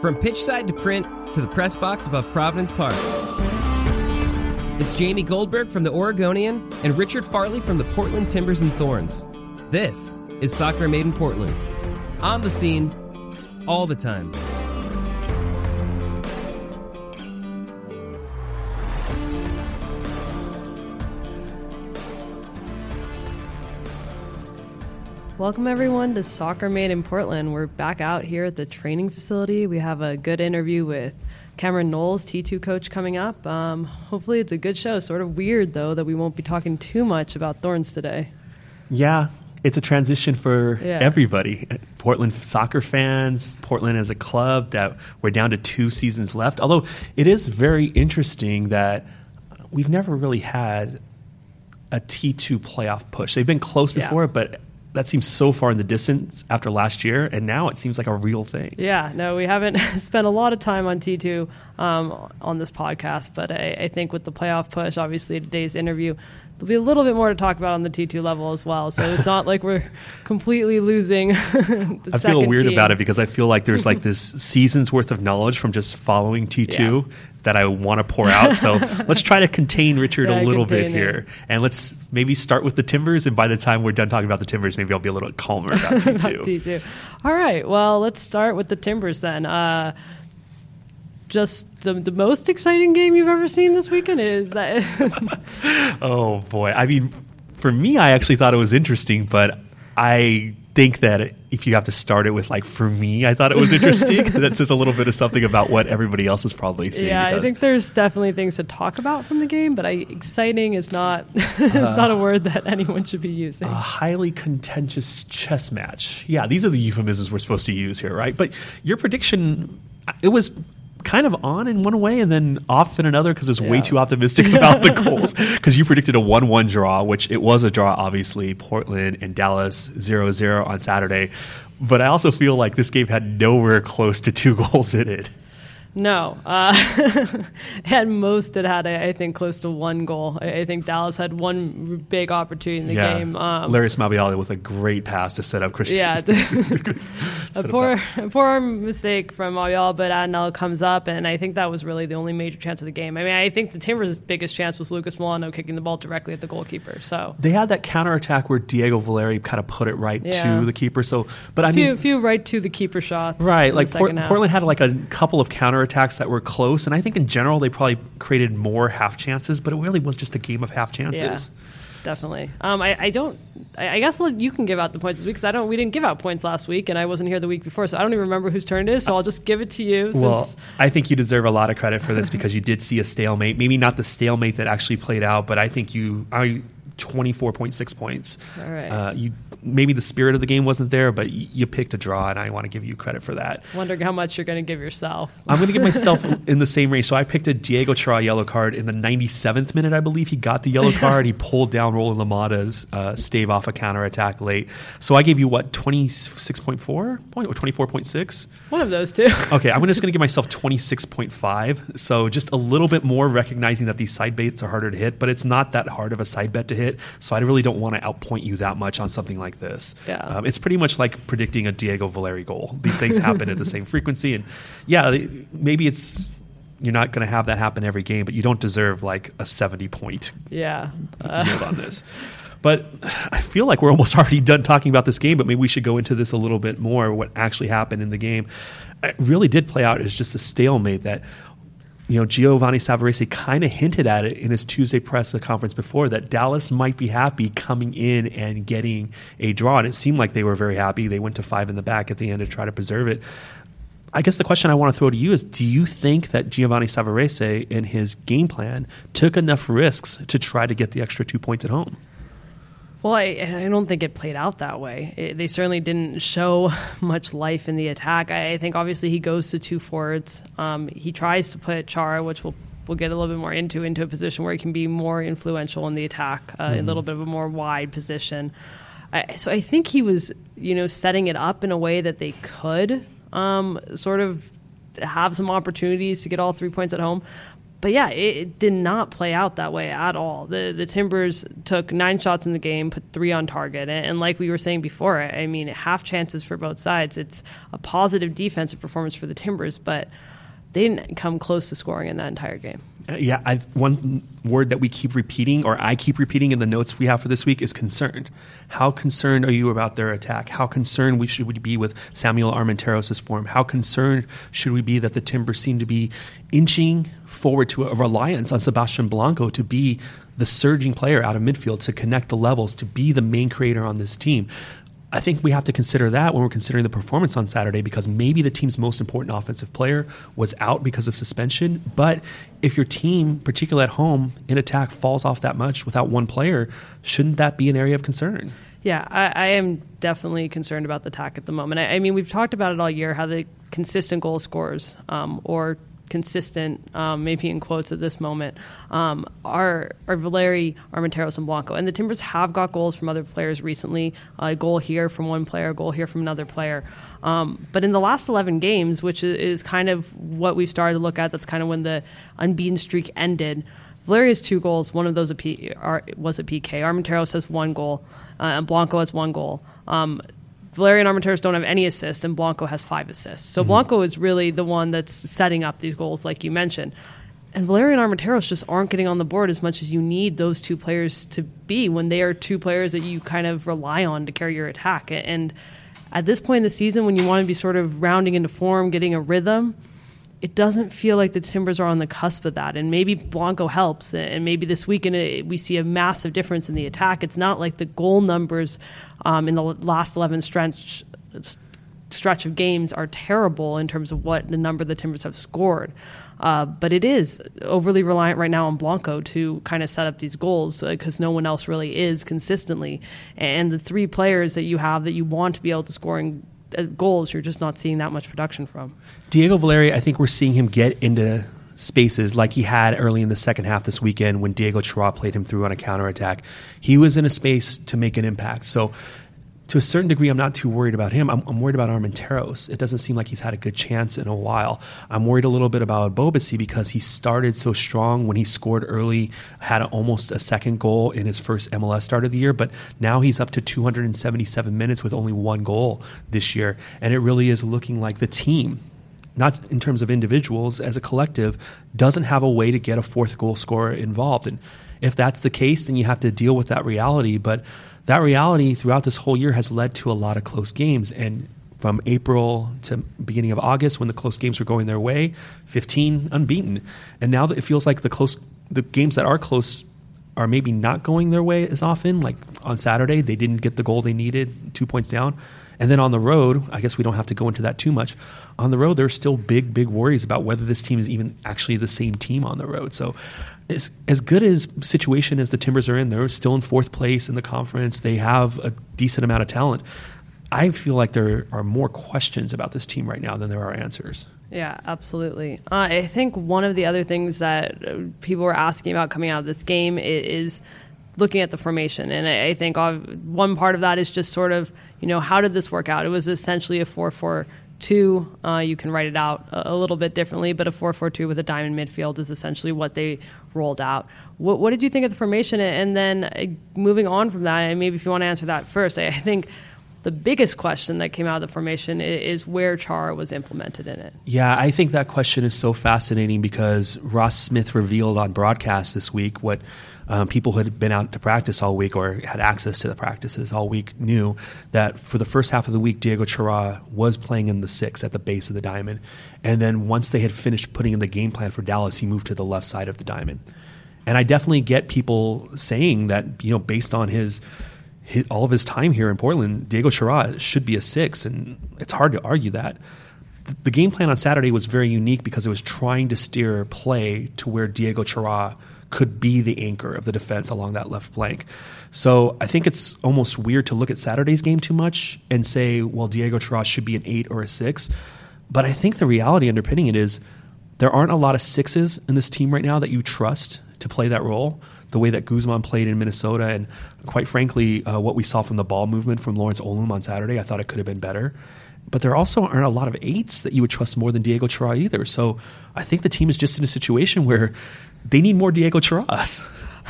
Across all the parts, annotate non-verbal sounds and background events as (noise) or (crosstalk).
From pitch side to print to the press box above Providence Park. It's Jamie Goldberg from the Oregonian and Richard Farley from the Portland Timbers and Thorns. This is Soccer Made in Portland. On the scene, all the time. Welcome everyone to Soccer Made in Portland. We're back out here at the training facility. We have a good interview with Cameron Knowles, T2 coach, coming up. Um, hopefully, it's a good show. Sort of weird though that we won't be talking too much about Thorns today. Yeah, it's a transition for Yeah. everybody. Portland soccer fans, Portland as a club that we're down to two seasons left. Although it is very interesting that we've never really had a T2 playoff push. They've been close Yeah. before, but that seems so far in the distance after last year, and now it seems like a real thing. Yeah, no, we haven't (laughs) spent a lot of time on T2 um, on this podcast, but I, I think with the playoff push, obviously today's interview, there'll be a little bit more to talk about on the T2 level as well. So it's not like we're completely losing. (laughs) the I feel weird team. about it because I feel like there's like this season's worth of knowledge from just following T2 Yeah. that I want to pour out. So (laughs) let's try to contain Richard Yeah, a little bit here. it. And let's maybe start with the Timbers. And by the time we're done talking about the Timbers, maybe I'll be a little calmer about (laughs) About T2. T2. All right, well, let's start with the Timbers then. Uh, just the, the most exciting game you've ever seen this weekend is that (laughs) oh, boy. I mean, for me, I actually thought it was interesting, but I think that if you have to start it with like for me i thought it was interesting (laughs) that says a little bit of something about what everybody else is probably seeing yeah, I think there's definitely things to talk about from the game, but I, exciting is not (laughs) is not a uh, word that anyone should be using. a highly contentious chess match. Yeah, these are the euphemisms we're supposed to use here, right? But your prediction, it was kind of on in one way and then off in another because it's way too optimistic (laughs) about the goals. Because you predicted a 1-1 draw which it was a draw obviously portland and dallas 0-0 on saturday. But i also feel like this game had nowhere close to two (laughs) goals in it No, uh, (laughs) at most it had I think close to one goal. I, think Dallas had one big opportunity in the game. Um, Larrys Mabiala with a great pass to set up Christian. Yeah, (laughs) (laughs) a poor, a poor mistake from Ayala, but Attinella comes up, and I think that was really the only major chance of the game. I mean, I think the Timbers' biggest chance was Lucas Melano kicking the ball directly at the goalkeeper. So They had that counterattack where Diego Valeri kind of put it right Yeah. to the keeper. So, but I a few, mean, few right to the keeper shots. right? Like Port- Portland had like a couple of counterattacks that were close, and I think in general they probably created more half chances, but it really was just a game of half chances. Yeah, definitely. Um, I, I don't. I, guess you can give out the points this week because I don't. We didn't give out points last week, and I wasn't here the week before, so I don't even remember whose turn it is. So I'll just give it to you. Since, Well, I think you deserve a lot of credit for this because you did see a stalemate. Maybe not the stalemate that actually played out, but I think you I twenty four point six points. All right. Uh, you maybe the spirit of the game wasn't there, but y- you picked a draw, and I want to give you credit for that. wondering how much you're going to give yourself. I'm going to give myself (laughs) in the same range. So I picked a Diego Chara yellow card in the 97th minute, I believe. He got the yellow card. He pulled down Roland Lamada's uh, stave off a counterattack late. So I gave you what 26.4 point or 24.6. One of those two. (laughs) Okay, I'm just going to give myself 26.5. So just a little bit more recognizing that these side bets are harder to hit, but it's not that hard of a side bet to hit. So I really don't want to outpoint you that much on something like this. Yeah. Um, it's pretty much like predicting a Diego Valeri goal. These things happen at the same frequency, and yeah, maybe it's you're not going to have that happen every game, but you don't deserve like a 70 point yeah. yield on this. But I feel like we're almost (laughs) already done talking about this game, but maybe we should go into this a little bit more. What actually happened in the game? It really did play out as just a stalemate that. You know, Giovanni Savarese kind of hinted at it in his Tuesday press conference before that Dallas might be happy coming in and getting a draw. And it seemed like they were very happy. They went to five in the back at the end to try to preserve it. I guess the question I want to throw to you is do you think that Giovanni Savarese in his game plan took enough risks to try to get the extra two points at home? Well, I, I don't think it played out that way. It, they certainly didn't show (laughs) much life in the attack. I, I think obviously he goes to two forwards. Um, he tries to put Chara, which we'll we'll get a little bit more into into a position where he can be more influential in the attack, uh, mm-hmm. a little bit of a more wide position. I, so I think he was, you know, setting it up in a way that they could um, sort of have some opportunities to get all three points at home. But yeah, it, it, did not play out that way at all. The the Timbers took nine shots in the game, put three on target, and, and like we were saying before, I mean, half chances for both sides. It's a positive defensive performance for the Timbers, but they didn't come close to scoring in that entire game. Uh, yeah, I've, one word that we keep repeating, or I keep repeating in the notes we have for this week, is concerned. How concerned are you about their attack? How concerned we should we be with Samuel Armenteros' form? How concerned should we be that the Timbers seem to be inching forward to a reliance on Sebastian Blanco to be the surging player out of midfield, to connect the levels, to be the main creator on this team? I think we have to consider that when we're considering the performance on Saturday because maybe the team's most important offensive player was out because of suspension. But if your team, particularly at home, in attack falls off that much without one player, shouldn't that be an area of concern? Yeah, I, I am definitely concerned about the attack at the moment. I, I, mean, we've talked about it all year how the consistent goal scorers um, or consistent, um, maybe in quotes at this moment, um, are, are Valeri, Armenteros, and Blanco. And the Timbers have got goals from other players recently a goal here from one player, a goal here from another player. Um, but in the last 11 games, which is kind of what we've started to look at, that's kind of when the unbeaten streak ended. Valeri has two goals. One of those a P, was a PK. Armenteros has one goal, uh, and Blanco has one goal. Um, Valeri and Armenteros don't have any assists, and Blanco has five assists. So mm-hmm. Blanco is really the one that's setting up these goals, like you mentioned. And Valeri and Armenteros just aren't getting on the board as much as you need those two players to be when they are two players that you kind of rely on to carry your attack. And at this point in the season, when you want to be sort of rounding into form, getting a rhythm, it doesn't feel like the Timbers are on the cusp of that. And maybe Blanco helps. And maybe this weekend it, we see a massive difference in the attack. It's not like the goal numbers um, in the last 11 stretch, stretch of games are terrible in terms of what the number the Timbers have scored. Uh, but it is overly reliant right now on Blanco to kind of set up these goals because uh, no one else really is consistently. And the three players that you have that you want to be able to score in uh, Uh, goals, you're just not seeing that much production from. Diego Valeri, I think we're seeing him get into spaces like he had early in the second half this weekend when Diego Chara played him through on a counterattack. He was in a space to make an impact. So to a certain degree, I'm not too worried about him. I'm, I'm, worried about Armenteros. It doesn't seem like he's had a good chance in a while. I'm worried a little bit about Ebobisse because he started so strong when he scored early, had a, almost a second goal in his first MLS start of the year, but now he's up to 277 minutes with only one goal this year. And it really is looking like the team not in terms of individuals, as a collective, doesn't have a way to get a fourth goal scorer involved. And if that's the case, then you have to deal with that reality. But that reality throughout this whole year has led to a lot of close games. And from April to beginning of August, when the close games were going their way, 15 unbeaten. And now that it feels like the close, the games that are close are maybe not going their way as often. Like on Saturday, they didn't get the goal they needed, two points down. And then on the road, I guess we don't have to go into that too much. On the road, there's still big, big worries about whether this team is even actually the same team on the road. So as, as good as situation as the Timbers are in, they're still in fourth place in the conference. They have a decent amount of talent. I feel like there are more questions about this team right now than there are answers. Yeah, absolutely. Uh, I think one of the other things that uh, people were asking about coming out of this game is looking at the formation. And I, think one part of that is just sort of, you know, how did this work out? It was essentially a 4 4 two, uh, you can write it out a, a, little bit differently, but a 4 4 2 with a diamond midfield is essentially what they rolled out. What, what did you think of the formation? And then uh, moving on from that, and maybe if you want to answer that first, I, I think the biggest question that came out of the formation is where Char was implemented in it. Yeah, I think that question is so fascinating because Ross Smith revealed on broadcast this week what um, people who had been out to practice all week or had access to the practices all week knew that for the first half of the week, Diego Chara was playing in the six at the base of the diamond. And then once they had finished putting in the game plan for Dallas, he moved to the left side of the diamond. And I definitely get people saying that, you know, based on his, all of his time here in Portland, Diego Chara should be a six. And it's hard to argue that the, the game plan on Saturday was very unique because it was trying to steer play to where Diego Chara could be the anchor of the defense along that left flank. So I think it's almost weird to look at Saturday's game too much and say, well, Diego Taurasi should be an eight or a six. But I think the reality underpinning it is there aren't a lot of sixes in this team right now that you trust to play that role the way that Guzman played in Minnesota, and quite frankly, uh, what we saw from the ball movement from Lawrence Olum on Saturday, I thought it could have been better. But there also aren't a lot of eights that you would trust more than Diego Chara either. So I think the team is just in a situation where they need more Diego Charas.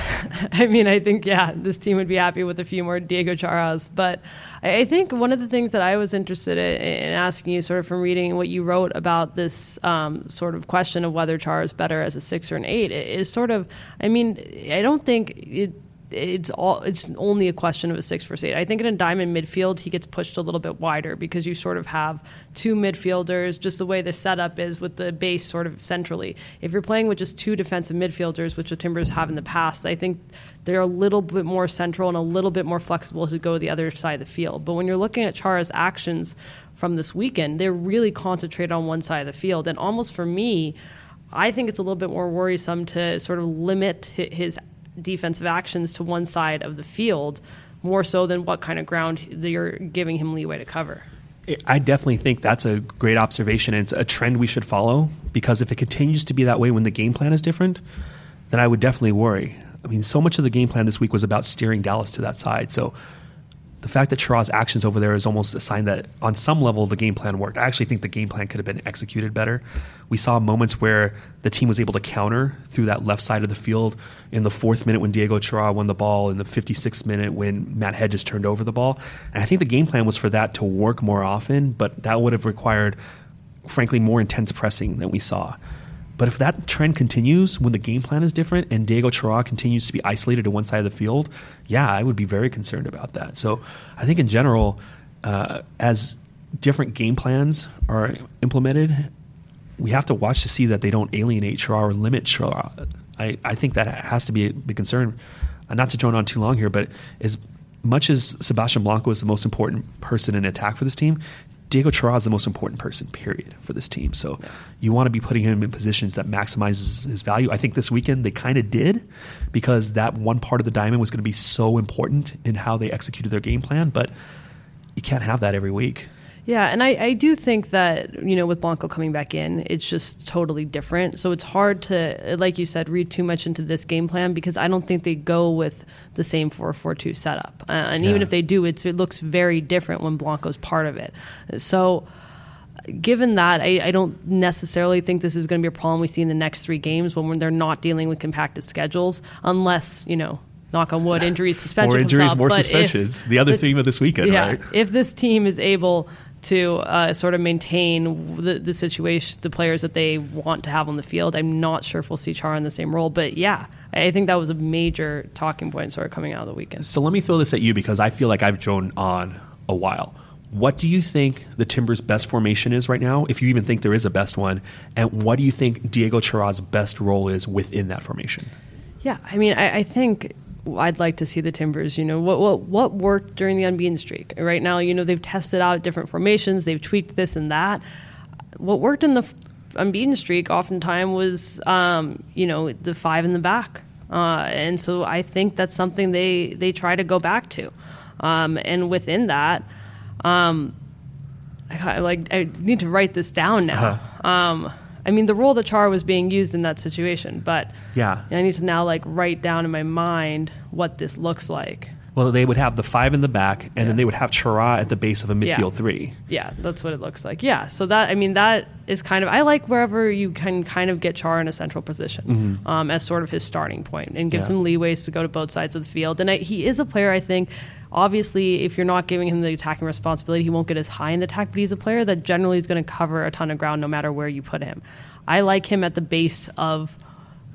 (laughs) I mean, I think, yeah, this team would be happy with a few more Diego Charas. But I think one of the things that I was interested in asking you, sort of from reading what you wrote about this um, sort of question of whether Chara is better as a six or an eight, is sort of, I mean, I don't think it it's all it's only a question of a six versus eight. I think in a diamond midfield he gets pushed a little bit wider because you sort of have two midfielders, just the way the setup is with the base sort of centrally. If you're playing with just two defensive midfielders, which the Timbers have in the past, I think they're a little bit more central and a little bit more flexible to go to the other side of the field. But when you're looking at Chara's actions from this weekend, they're really concentrated on one side of the field. And almost for me, I think it's a little bit more worrisome to sort of limit his defensive actions to one side of the field more so than what kind of ground you're giving him leeway to cover. I definitely think that's a great observation. And it's a trend we should follow because if it continues to be that way when the game plan is different, then I would definitely worry. I mean, so much of the game plan this week was about steering Dallas to that side. So the fact that Chara's actions over there is almost a sign that on some level the game plan worked. I actually think the game plan could have been executed better. We saw moments where the team was able to counter through that left side of the field in the fourth minute when Diego Chara won the ball, in the 56th minute when Matt Hedges turned over the ball. And I think the game plan was for that to work more often, but that would have required, frankly, more intense pressing than we saw. But if that trend continues when the game plan is different and Diego Chara continues to be isolated to one side of the field, yeah, I would be very concerned about that. So I think in general, uh, as different game plans are implemented, we have to watch to see that they don't alienate Chara or limit Chara. I, I think that has to be a big concern. Uh, not to drone on too long here, but as much as Sebastian Blanco is the most important person in attack for this team, Diego Chara is the most important person, period, for this team. So yeah. you want to be putting him in positions that maximizes his value. I think this weekend they kind of did because that one part of the diamond was going to be so important in how they executed their game plan. But you can't have that every week. Yeah, and I, I do think that, you know, with Blanco coming back in, it's just totally different. So it's hard to, like you said, read too much into this game plan because I don't think they go with the same 4 4 2 setup. Uh, and yeah. even if they do, it looks very different when Blanco's part of it. So given that, I, I, don't necessarily think this is going to be a problem we see in the next three games when they're not dealing with compacted schedules, unless, you know, knock on wood, injuries, (laughs) suspension. more injuries, up. more but suspensions. The other the, theme of this weekend, yeah, right? If this team is able to uh, sort of maintain the, the situation, the players that they want to have on the field. I'm not sure if we'll see Char in the same role, but yeah, I think that was a major talking point sort of coming out of the weekend. So let me throw this at you because I feel like I've drone on a while. What do you think the Timbers' best formation is right now, if you even think there is a best one? And what do you think Diego Chara's best role is within that formation? Yeah, I mean, I, I think I'd like to see the Timbers. You know what what what worked during the unbeaten streak. Right now, you know they've tested out different formations, they've tweaked this and that. What worked in the unbeaten streak oftentimes was um, you know the five in the back, uh, and so I think that's something they they try to go back to, um, and within that. Um, I, like I need to write this down now. Uh-huh. Um, I mean, the role that Char was being used in that situation, but yeah, I need to now like write down in my mind what this looks like. Well, they would have the five in the back, and yeah. then they would have Chara at the base of a midfield yeah. three. Yeah, that's what it looks like. Yeah, so that I mean that is kind of I like wherever you can kind of get Chara in a central position mm-hmm. um, as sort of his starting point and gives yeah. him leeways to go to both sides of the field. And I, he is a player I think. Obviously, if you're not giving him the attacking responsibility, he won't get as high in the attack. But he's a player that generally is going to cover a ton of ground no matter where you put him. I like him at the base of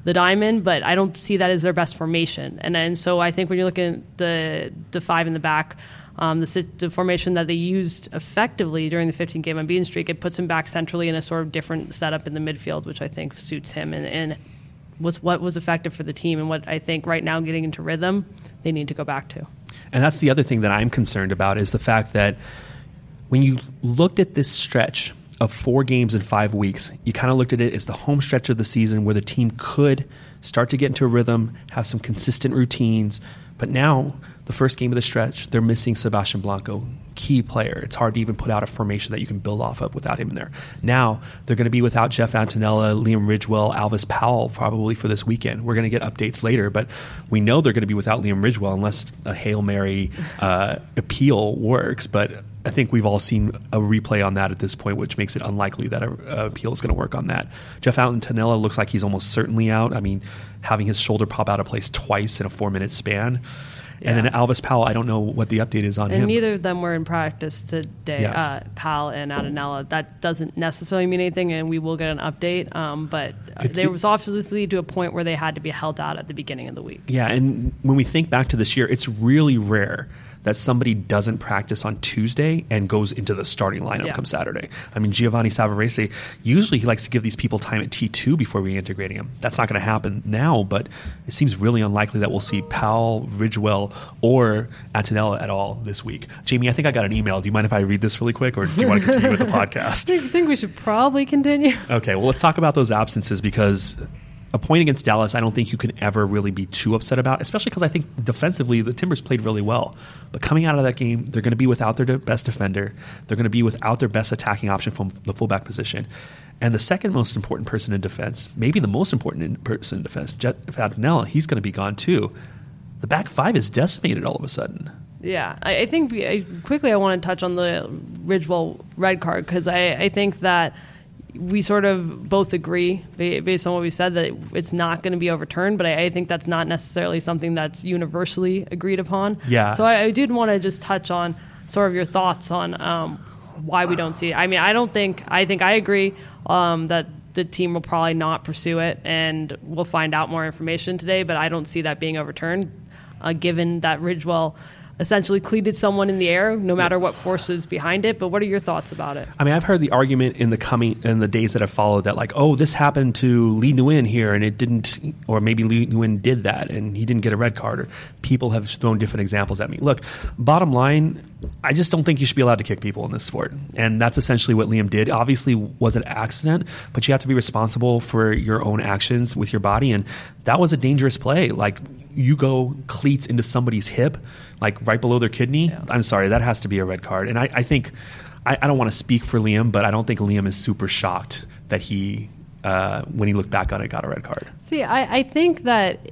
the diamond, but I don't see that as their best formation. And so I think when you're looking at the the five in the back, um, the, the, formation that they used effectively during the 15 game unbeaten streak, it puts him back centrally in a sort of different setup in the midfield, which I think suits him and, and was what was effective for the team and what I think right now getting into rhythm they need to go back to. And that's the other thing that I'm concerned about is the fact that when you looked at this stretch of four games in five weeks, you kind of looked at it as the home stretch of the season where the team could start to get into a rhythm, have some consistent routines. But now, the first game of the stretch, they're missing Sebastian Blanco, key player. It's hard to even put out a formation that you can build off of without him in there. Now, they're going to be without Jeff Attinella, Liam Ridgewell, Alvis Powell probably for this weekend. We're going to get updates later, but we know they're going to be without Liam Ridgewell unless a Hail Mary uh, appeal works. But I think we've all seen a replay on that at this point, which makes it unlikely that a, a appeal is going to work on that. Jeff Attinella looks like he's almost certainly out. I mean, having his shoulder pop out of place twice in a four minute span. And then Alvis Powell, I don't know what the update is on and him. neither of them were in practice today. Yeah. Uh, Powell and Attinella. That doesn't necessarily mean anything, and we will get an update. Um, but It- there it- was obviously to a point where they had to be held out at the beginning of the week. Yeah, and when we think back to this year, it's really rare that somebody doesn't practice on Tuesday and goes into the starting lineup Yeah. come Saturday. I mean, Giovanni Savarese, usually he likes to give these people time at T2 before reintegrating them. That's not going to happen now, but it seems really unlikely that we'll see Powell, Ridgewell, or Attinella at all this week. Jamie, I think I got an email. Do you mind if I read this really quick, or do you want to continue with the (laughs) podcast? I think we should probably continue. Okay, well, let's talk about those absences because a point against Dallas, I don't think you can ever really be too upset about, especially because I think defensively the Timbers played really well. But coming out of that game, they're going to be without their best defender. They're going to be without their best attacking option from the fullback position. And the second most important person in defense, maybe the most important person in defense, Jeff Attinella, he's going to be gone too. The back five is decimated all of a sudden. Yeah, I, I think we, I, quickly I want to touch on the Ridgewell red card because I, I think that we sort of both agree based on what we said that it's not going to be overturned, but I, I think that's not necessarily something that's universally agreed upon. Yeah. So I, I did want to just touch on sort of your thoughts on um, why we don't see it. I mean, I don't think I think I agree um, that the team will probably not pursue it, and we'll find out more information today. But I don't see that being overturned, uh, given that Ridgewell essentially cleated someone in the air, no matter what force is behind it. But what are your thoughts about it? I mean, I've heard the argument in the coming in the days that have followed that like, oh, this happened to Lee Nguyen here, and it didn't, or maybe Lee Nguyen did that, and he didn't get a red card. Or people have thrown different examples at me. Look, bottom line, I just don't think you should be allowed to kick people in this sport, and that's essentially what Liam did. Obviously, was an accident, but you have to be responsible for your own actions with your body, and that was a dangerous play. Like you go cleats into somebody's hip, like right below their kidney. I'm sorry, that has to be a red card, and I, I think. I, I don't want to speak for Liam, but I don't think Liam is super shocked that he, uh, when he looked back on it, got a red card. See, I, I think that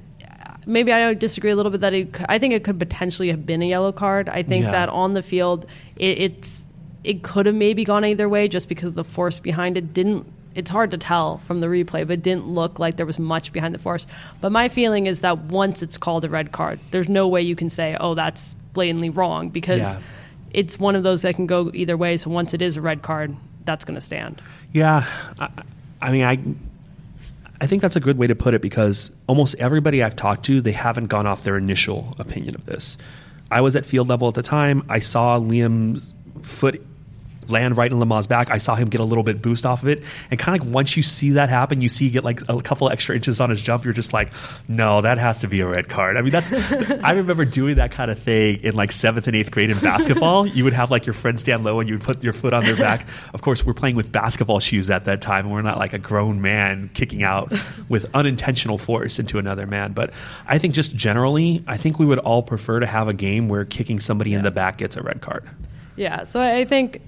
maybe I disagree a little bit that it, I think it could potentially have been a yellow card. I think Yeah. that on the field, it, it's it could have maybe gone either way just because the force behind it didn't. It's hard to tell from the replay, but it didn't look like there was much behind the force. But my feeling is that once it's called a red card, there's no way you can say, "Oh, that's blatantly wrong," because Yeah. it's one of those that can go either way. So once it is a red card, that's going to stand. Yeah, I, I mean, I, I think that's a good way to put it because almost everybody I've talked to, they haven't gone off their initial opinion of this. I was at field level at the time. I saw Liam's foot land right in Lamah's back. I saw him get a little bit boost off of it, and kind of like once you see that happen, you see he get like a couple extra inches on his jump. You're just like, no, that has to be a red card. I mean, that's. (laughs) I remember doing that kind of thing in like seventh and eighth grade in basketball. (laughs) you would have like your friends stand low and you would put your foot on their back. Of course, we're playing with basketball shoes at that time, and we're not like a grown man kicking out with unintentional force into another man. But I think just generally, I think we would all prefer to have a game where kicking somebody in the back gets a red card. Yeah, so I think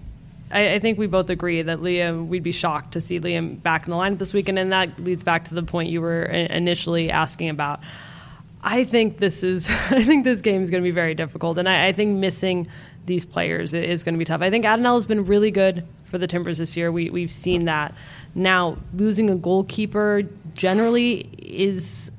I, I think we both agree that Liam. We'd be shocked to see Liam back in the lineup this weekend, and that leads back to the point you were initially asking about. I think this is. (laughs) I think this game is going to be very difficult, and I, I think missing these players is going to be tough. I think Attinella has been really good for the Timbers this year. We we've seen that. Now losing a goalkeeper generally is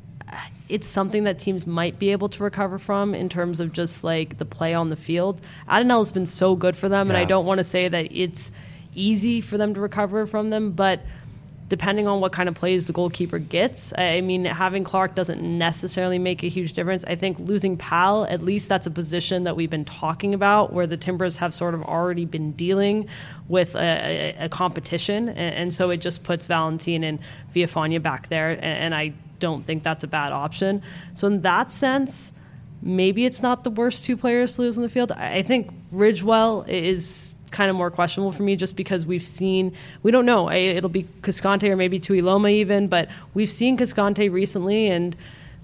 it's something that teams might be able to recover from in terms of just like the play on the field. Attinella has been so good for them, and I don't want to say that it's easy for them to recover from them, but depending on what kind of plays the goalkeeper gets, I I mean, having Clark doesn't necessarily make a huge difference. I think losing Powell, at least that's a position that we've been talking about, where the Timbers have sort of already been dealing with a, a, a competition, and, and so it just puts Valentin and Villafaña back there, and, and I don't think that's a bad option. So in that sense, maybe it's not the worst two players to lose in the field. I think Ridgewell is kind of more questionable for me just because we've seen, we don't know, it'll be Cascante or maybe Tuiloma even, but we've seen Cascante recently and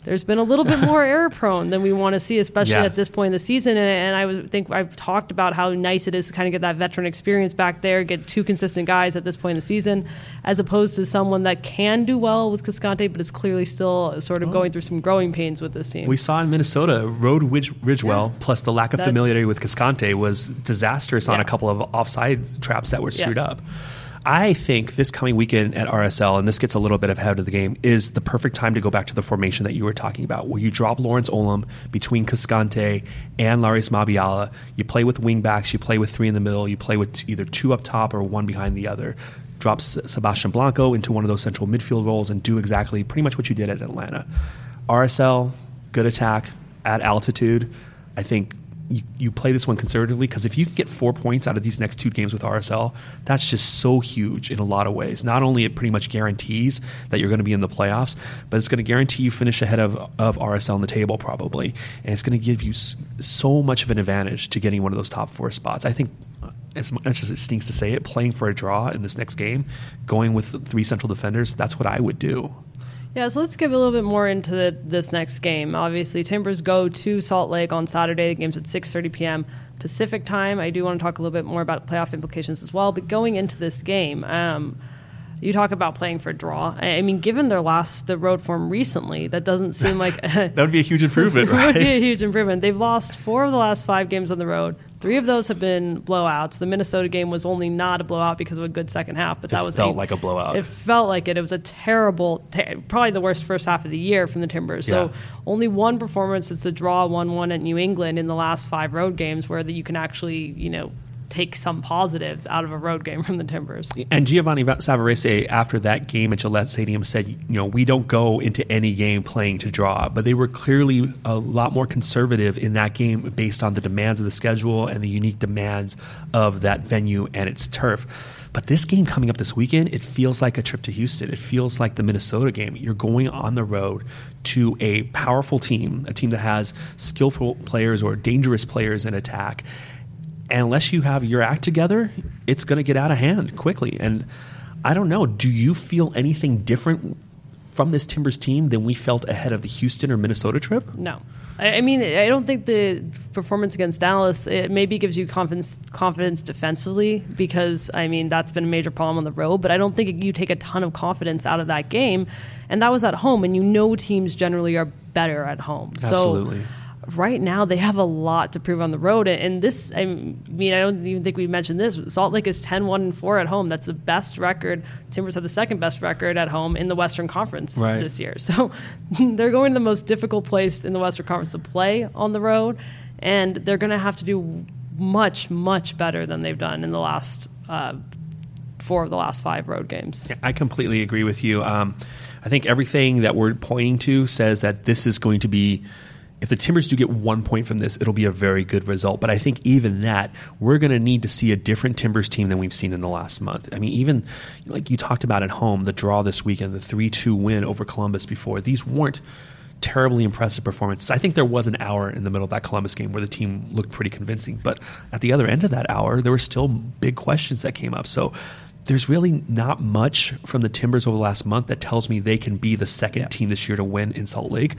there's been a little bit more (laughs) error prone than we want to see, especially yeah. at this point in the season. And, and I think I've talked about how nice it is to kind of get that veteran experience back there, get two consistent guys at this point in the season, as opposed to someone that can do well with Cascante, but is clearly still sort of oh. going through some growing pains with this team. We saw in Minnesota, Road Ridge, Ridgewell, yeah. plus the lack of That's, familiarity with Cascante was disastrous yeah. on a couple of offside traps that were screwed up. I think this coming weekend at RSL, and this gets a little bit ahead of the game, is the perfect time to go back to the formation that you were talking about, where you drop Lawrence Olum between Cascante and Larrys Mabiala. You play with wingbacks, you play with three in the middle, you play with either two up top or one behind the other. Drop Sebastian Blanco into one of those central midfield roles and do exactly pretty much what you did at Atlanta. RSL, good attack at altitude. I think you, you play this one conservatively because if you can get four points out of these next two games with RSL, that's just so huge in a lot of ways. Not only it pretty much guarantees that you're going to be in the playoffs, but it's going to guarantee you finish ahead of, of RSL on the table probably, and it's going to give you so much of an advantage to getting one of those top four spots. I think uh, as much as it stinks to say it, playing for a draw in this next game, going with three central defenders, that's what I would do. Yeah, so let's give a little bit more into the, this next game. Obviously, Timbers go to Salt Lake on Saturday. The game's at 6:30 p.m. Pacific time. I do want to talk a little bit more about playoff implications as well. But going into this game, um, you talk about playing for a draw. I mean, given their last the road form recently, that doesn't seem like (laughs) that would be a huge improvement. (laughs) right? would be a huge improvement. They've lost four of the last five games on the road. Three of those have been blowouts. The Minnesota game was only not a blowout because of a good second half, but that it was felt a, like a blowout. It felt like it. It was a terrible, probably the worst first half of the year from the Timbers. Yeah. So only one performance. It's a draw one-one at New England in the last five road games, where the, you can actually, you know, take some positives out of a road game from the Timbers. And Giovanni Savarese, after that game at Gillette Stadium, said, you know, we don't go into any game playing to draw, but they were clearly a lot more conservative in that game based on the demands of the schedule and the unique demands of that venue and its turf. But this game coming up this weekend, it feels like a trip to Houston. It feels like the Minnesota game. You're going on the road to a powerful team, a team that has skillful players or dangerous players in attack unless you have your act together, it's going to get out of hand quickly. And I don't know. Do you feel anything different from this Timbers team than we felt ahead of the Houston or Minnesota trip? No. I mean, I don't think the performance against Dallas it maybe gives you confidence confidence defensively because I mean that's been a major problem on the road. But I don't think you take a ton of confidence out of that game, and that was at home, and you know teams generally are better at home. Absolutely. So right now they have a lot to prove on the road. And this, I mean, I don't even think we mentioned this. Salt Lake is 10 1 and 4 at home. That's the best record. Timbers have the second best record at home in the Western Conference right. this year. So (laughs) they're going to the most difficult place in the Western Conference to play on the road. And they're going to have to do much, much better than they've done in the last uh, four of the last five road games. Yeah, I completely agree with you. Um, I think everything that we're pointing to says that this is going to be if the Timbers do get one point from this, it'll be a very good result. But I think even that, we're going to need to see a different Timbers team than we've seen in the last month. I mean, even like you talked about at home, the draw this weekend, the 3 2 win over Columbus before, these weren't terribly impressive performances. I think there was an hour in the middle of that Columbus game where the team looked pretty convincing. But at the other end of that hour, there were still big questions that came up. So there's really not much from the Timbers over the last month that tells me they can be the second yeah. team this year to win in Salt Lake.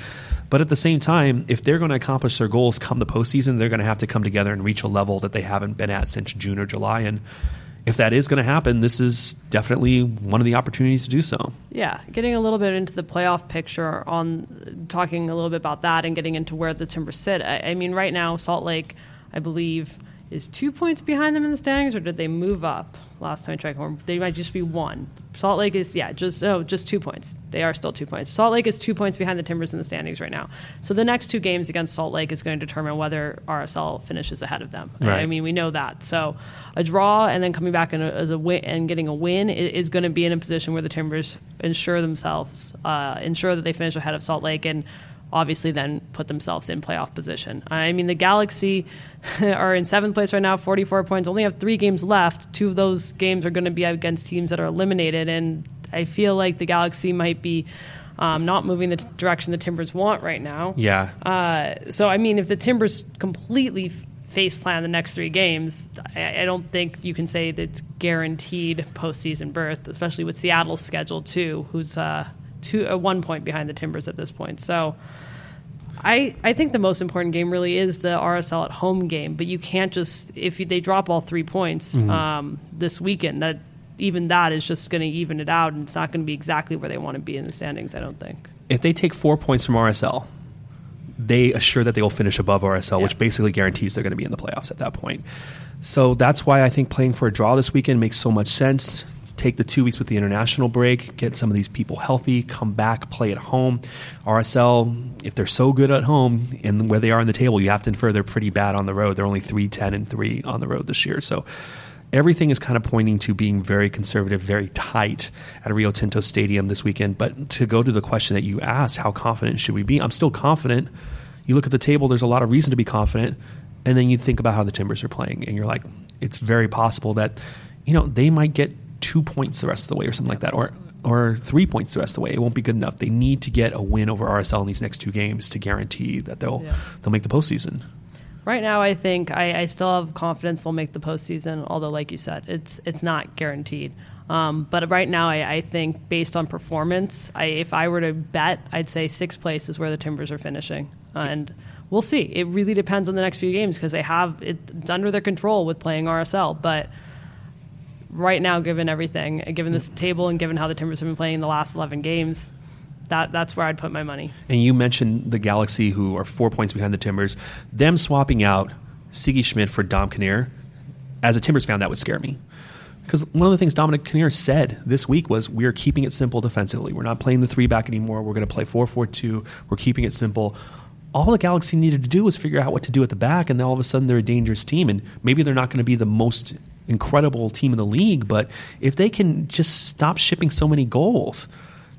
But at the same time, if they're going to accomplish their goals come the postseason, they're going to have to come together and reach a level that they haven't been at since June or July. And if that is going to happen, this is definitely one of the opportunities to do so. Yeah, getting a little bit into the playoff picture on talking a little bit about that and getting into where the Timbers sit. I, I mean, right now, Salt Lake, I believe, is two points behind them in the standings, or did they move up? Last time I checked. They might just be one. Salt Lake is yeah, just oh, just two points. They are still two points. Salt Lake is two points behind the Timbers in the standings right now. So the next two games against Salt Lake is going to determine whether RSL finishes ahead of them. Right. I mean, we know that. So a draw and then coming back a, as a win and getting a win is going to be in a position where the Timbers ensure themselves, uh, ensure that they finish ahead of Salt Lake and obviously then put themselves in playoff position. I mean, the Galaxy (laughs) are in seventh place right now, 44 points, only have three games left. Two of those games are going to be against teams that are eliminated, and I feel like the Galaxy might be. Um, not moving the direction the Timbers want right now. Yeah. Uh, so I mean, if the Timbers completely face plan the next three games, I, I don't think you can say that it's guaranteed postseason berth, especially with Seattle's schedule too, who's uh, two uh, one point behind the Timbers at this point. So. I, I think the most important game really is the RSL at home game, but you can't just if you, they drop all three points Mm-hmm. um, this weekend. That even that is just going to even it out, and it's not going to be exactly where they want to be in the standings. I don't think. if they take four points from RSL, they assure that they will finish above RSL, Yeah. which basically guarantees they're going to be in the playoffs at that point. So that's why I think playing for a draw this weekend makes so much sense. Take the two weeks with the international break, get some of these people healthy, come back, play at home. RSL, if they're so good at home and where they are in the table, you have to infer they're pretty bad on the road. They're only 3 10 and 3 on the road this year. So everything is kind of pointing to being very conservative, very tight at Rio Tinto Stadium this weekend. But to go to the question that you asked, how confident should we be? I'm still confident. You look at the table, there's a lot of reason to be confident. And then you think about how the Timbers are playing, and you're like, it's very possible that, you know, they might get two points the rest of the way or something like that, or or three points the rest of the way. It won't be good enough. They need to get a win over RSL in these next two games to guarantee that they'll Yeah. they'll make the postseason. Right now, I think I, I still have confidence they'll make the postseason. Although, like you said, it's it's not guaranteed. Um, but right now, I, I think based on performance, I, if I were to bet, I'd say sixth place is where the Timbers are finishing, and we'll see. It really depends on the next few games because they have it, it's under their control with playing RSL. But right now, given everything, given this table, and given how the Timbers have been playing the last eleven games, that that's where I'd put my money. And you mentioned the Galaxy, who are four points behind the Timbers. Them swapping out Sigi Schmid for Dom Kinnear, as a Timbers fan, that would scare me. Because one of the things Dominic Kinnear said this week was, we are keeping it simple defensively. We're not playing the three back anymore. We're going to play 4 4 2. We're keeping it simple. All the Galaxy needed to do was figure out what to do at the back, and then all of a sudden they're a dangerous team. And maybe they're not going to be the most incredible team in the league, but if they can just stop shipping so many goals,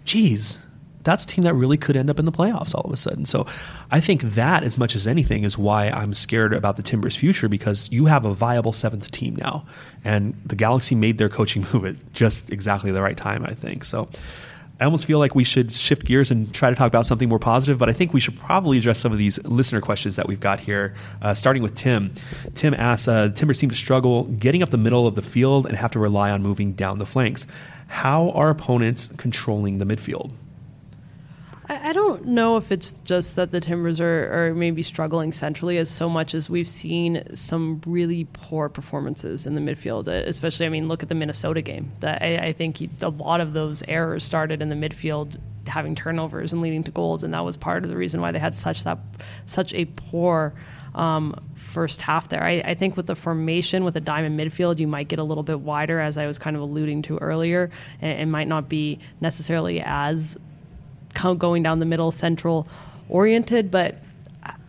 geez, that's a team that really could end up in the playoffs all of a sudden. So I think that, as much as anything, is why I'm scared about the Timbers' future because you have a viable seventh team now. And the Galaxy made their coaching (laughs) move at just exactly the right time, I think. So I almost feel like we should shift gears and try to talk about something more positive, but I think we should probably address some of these listener questions that we've got here, uh, starting with Tim. Tim asks uh, Timbers seem to struggle getting up the middle of the field and have to rely on moving down the flanks. How are opponents controlling the midfield? I, I don't know if it's just that the Timbers are, are maybe struggling centrally as so much as we've seen some really poor performances in the midfield. uh, Especially, I mean, look at the Minnesota game. That I, I think a lot of those errors started in the midfield, having turnovers and leading to goals, and that was part of the reason why they had such that such a poor. Um, first half there. I, I think with the formation with a diamond midfield, you might get a little bit wider, as I was kind of alluding to earlier, and it might not be necessarily as going down the middle, central oriented. But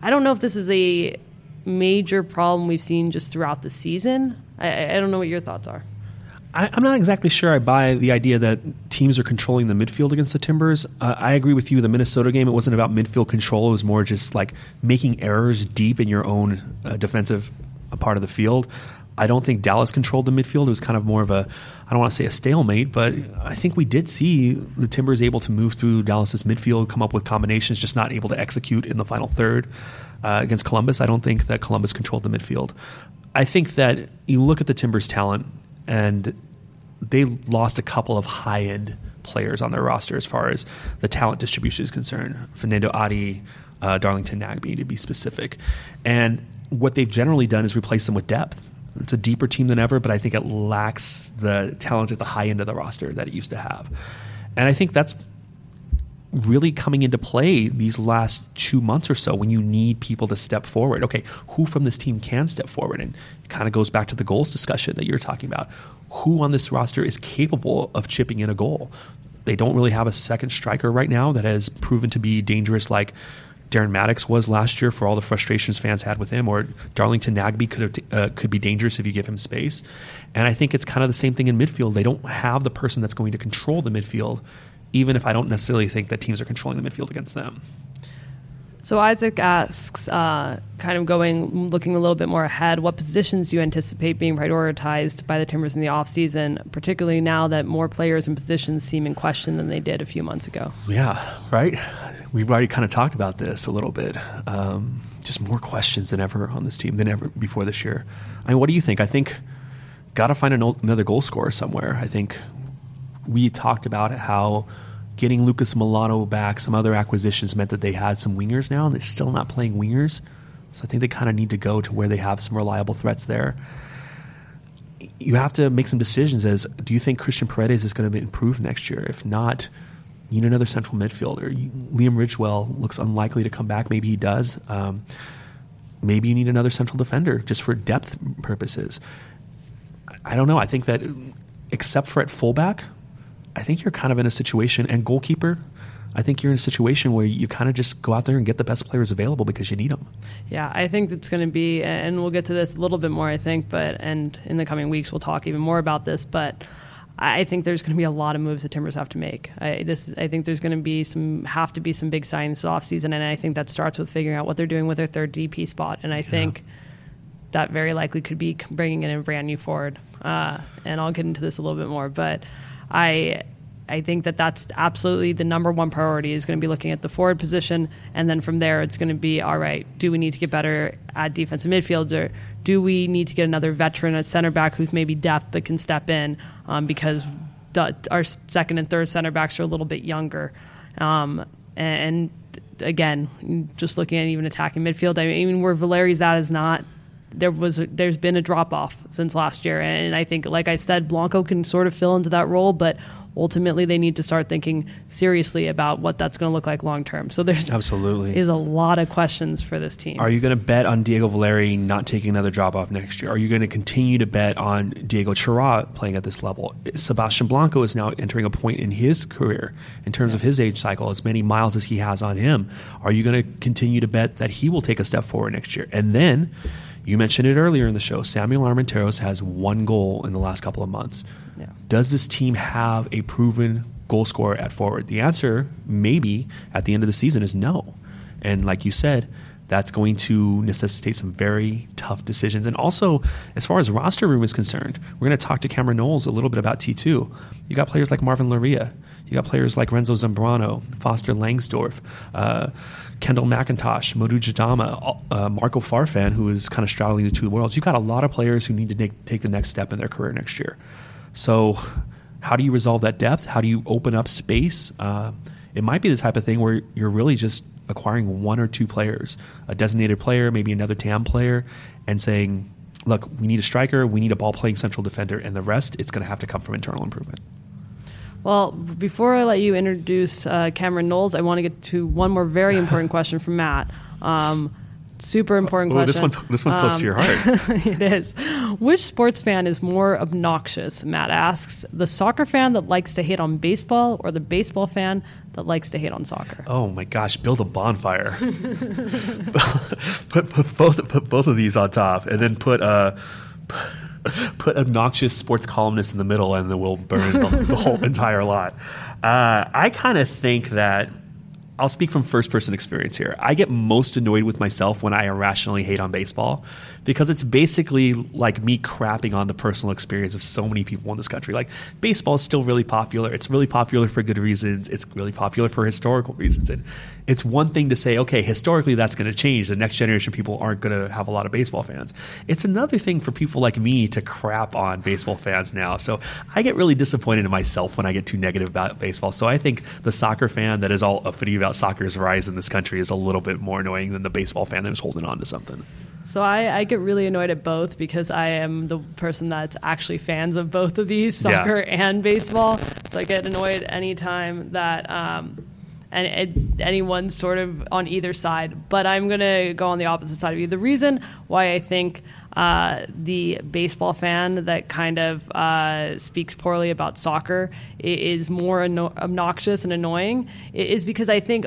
I- don't know if this is a major problem we've seen just throughout the season. I- I, don't know what your thoughts are. I, I'm not exactly sure I buy the idea that teams are controlling the midfield against the Timbers. Uh, I agree with you. The Minnesota game, it wasn't about midfield control. It was more just like making errors deep in your own uh, defensive uh, part of the field. I don't think Dallas controlled the midfield. It was kind of more of a, I don't want to say a stalemate, but I think we did see the Timbers able to move through Dallas's midfield, come up with combinations, just not able to execute in the final third uh, against Columbus. I don't think that Columbus controlled the midfield. I think that you look at the Timbers' talent, and they lost a couple of high end players on their roster as far as the talent distribution is concerned. Fanendo Adi, uh, Darlington Nagbe, to be specific. And what they've generally done is replace them with depth. It's a deeper team than ever, but I think it lacks the talent at the high end of the roster that it used to have. And I think that's really coming into play these last two months or so when you need people to step forward. Okay, who from this team can step forward? And it kind of goes back to the goals discussion that you're talking about. Who on this roster is capable of chipping in a goal? They don't really have a second striker right now that has proven to be dangerous like Darren Mattocks was last year for all the frustrations fans had with him, or Darlington Nagbe could have, uh, could be dangerous if you give him space. And I think it's kind of the same thing in midfield. They don't have the person that's going to control the midfield, even if I don't necessarily think that teams are controlling the midfield against them. So Isaac asks, uh, kind of going, looking a little bit more ahead, what positions do you anticipate being prioritized by the Timbers in the offseason, particularly now that more players and positions seem in question than they did a few months ago? Yeah, right. We've already kind of talked about this a little bit. Um, just more questions than ever on this team than ever before this year. I mean, what do you think? I think got to find an, another goal scorer somewhere. I think we talked about how getting Lucas Melano back, some other acquisitions meant that they had some wingers now, and they're still not playing wingers. So I think they kind of need to go to where they have some reliable threats there. You have to make some decisions as do you think Cristhian Paredes is going to improve next year? If not, you need another central midfielder. Liam Ridgewell looks unlikely to come back. Maybe he does. Um, maybe you need another central defender just for depth purposes. I don't know. I think that except for at fullback, I think you're kind of in a situation, and goalkeeper, I think you're in a situation where you kind of just go out there and get the best players available because you need them. Yeah, I think it's going to be, and we'll get to this a little bit more, I think, but and in the coming weeks we'll talk even more about this, but. I think there's going to be a lot of moves that Timbers have to make. I, this, I think there's going to be some, have to be some big signings off season, and I think that starts with figuring out what they're doing with their third DP spot. And I yeah. think that very likely could be bringing in a brand new forward. Uh, and I'll get into this a little bit more, but I I think that that's absolutely the number one priority is going to be looking at the forward position, and then from there it's going to be all right. Do we need to get better at defensive midfield, or do we need to get another veteran at center back who's maybe depth but can step in um, because the, our second and third center backs are a little bit younger, um, and, again, just looking at even attacking midfield. I mean, where Valeri's at is not there was a, there's been a drop off since last year, and I think, like I said, Blanco can sort of fill into that role, but ultimately they need to start thinking seriously about what that's going to look like long term. So there's absolutely is a lot of questions for this team. Are you going to bet on Diego Valeri not taking another drop off next year? Are you going to continue to bet on Diego Chara playing at this level? Sebastian Blanco is now entering a point in his career in terms yeah. of his age cycle, as many miles as he has on him. Are you going to continue to bet that he will take a step forward next year? And then you mentioned it earlier in the show. Samuel Armenteros has one goal in the last couple of months. Yeah. Does this team have a proven goal scorer at forward? The answer, maybe at the end of the season, is no. And like you said, that's going to necessitate some very tough decisions. And also, as far as roster room is concerned, we're going to talk to Cameron Knowles a little bit about T2. You got players like Marvin Loria. You got players like Renzo Zambrano, Foster Langsdorf. Uh, Kendall McIntosh, Modou Jadama, uh, Marco Farfan, who is kind of straddling the two worlds. You've got a lot of players who need to take, take the next step in their career next year. So, how do you resolve that depth? How do you open up space? Uh, it might be the type of thing where you're really just acquiring one or two players, a designated player, maybe another TAM player, and saying, look, we need a striker, we need a ball playing central defender, and the rest, it's going to have to come from internal improvement. Well, before I let you introduce uh, Cameron Knowles, I want to get to one more very (laughs) important question from Matt. Um, super important Ooh, question. This one's this one's um, close to your heart. Um, (laughs) it is. Which sports fan is more obnoxious? Matt asks. The soccer fan that likes to hate on baseball, or the baseball fan that likes to hate on soccer? Oh my gosh! Build a bonfire. (laughs) put, put both put both of these on top, and then put. Uh, (laughs) put obnoxious sports columnists in the middle, and then we'll burn the, (laughs) the whole entire lot. Uh, I kind of think that I'll speak from first person experience here. I get most annoyed with myself when I irrationally hate on baseball because it's basically like me crapping on the personal experience of so many people in this country. Like baseball is still really popular. It's really popular for good reasons. It's really popular for historical reasons. And it's one thing to say, okay, historically that's going to change. The next generation of people aren't going to have a lot of baseball fans. It's another thing for people like me to crap on baseball fans now. So I get really disappointed in myself when I get too negative about baseball. So I think the soccer fan that is all uppity about soccer's rise in this country is a little bit more annoying than the baseball fan that is holding on to something. So I, I, get really annoyed at both because I am the person that's actually fans of both of these, soccer yeah. and baseball. So I get annoyed anytime that um, and it, anyone's sort of on either side. But I'm going to go on the opposite side of you. The reason why I think uh, the baseball fan that kind of uh, speaks poorly about soccer is more anno- obnoxious and annoying is because I think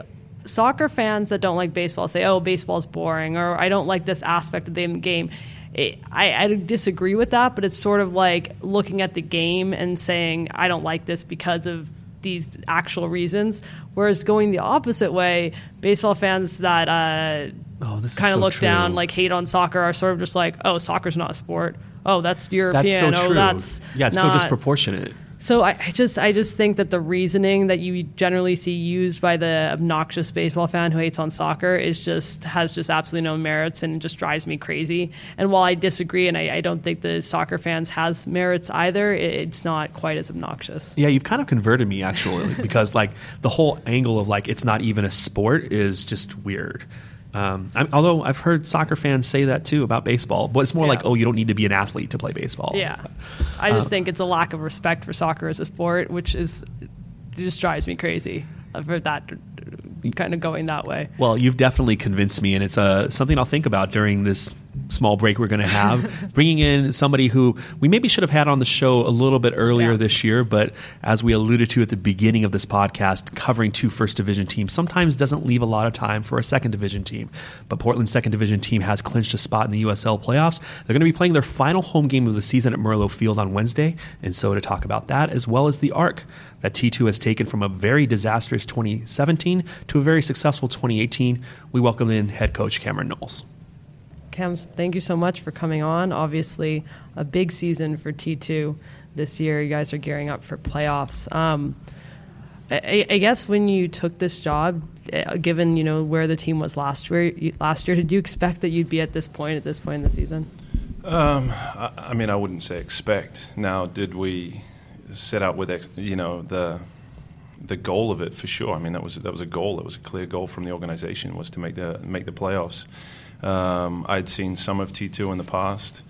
soccer fans that don't like baseball say, "Oh, baseball's boring," or "I don't like this aspect of the game." It, I, I, disagree with that, but it's sort of like looking at the game and saying, "I don't like this because of these actual reasons." Whereas going the opposite way, baseball fans that uh, oh, kind of so look true. down, like hate on soccer, are sort of just like, "Oh, soccer's not a sport." Oh, that's European. That's so oh, true. that's yeah, it's not. so disproportionate So I, I, just I just think that the reasoning that you generally see used by the obnoxious baseball fan who hates on soccer is just has just absolutely no merits and just drives me crazy. And while I disagree and I, I don't think the soccer fans has merits either, it, it's not quite as obnoxious. Yeah, you've kind of converted me actually because like the whole angle of like it's not even a sport is just weird. Um, although I've heard soccer fans say that too about baseball, but it's more yeah. like, oh, you don't need to be an athlete to play baseball. Yeah, I just um, think it's a lack of respect for soccer as a sport, which is just drives me crazy for that kind of going that way. Well, you've definitely convinced me, and it's uh, something I'll think about during this small break we're going to have. (laughs) Bringing in somebody who we maybe should have had on the show a little bit earlier yeah. this year, but as we alluded to at the beginning of this podcast, covering two first division teams sometimes doesn't leave a lot of time for a second division team. But Portland's second division team has clinched a spot in the USL playoffs. They're going to be playing their final home game of the season at Merlo Field on Wednesday. And so to talk about that, as well as the arc that T2 has taken from a very disastrous 2017 to a very successful 2018, we welcome in head coach Cameron Knowles. Cams, thank you so much for coming on. Obviously, a big season for T2 this year. You guys are gearing up for playoffs. Um, I, I, guess when you took this job, uh, given you know where the team was last year, last year, did you expect that you'd be at this point at this point in the season? Um, I, I, mean, I wouldn't say expect. Now, did we set out with you know the the goal of it for sure? I mean, that was that was a goal. That was a clear goal from the organization was to make the make the playoffs. Um, I'd seen some of T2 in the past.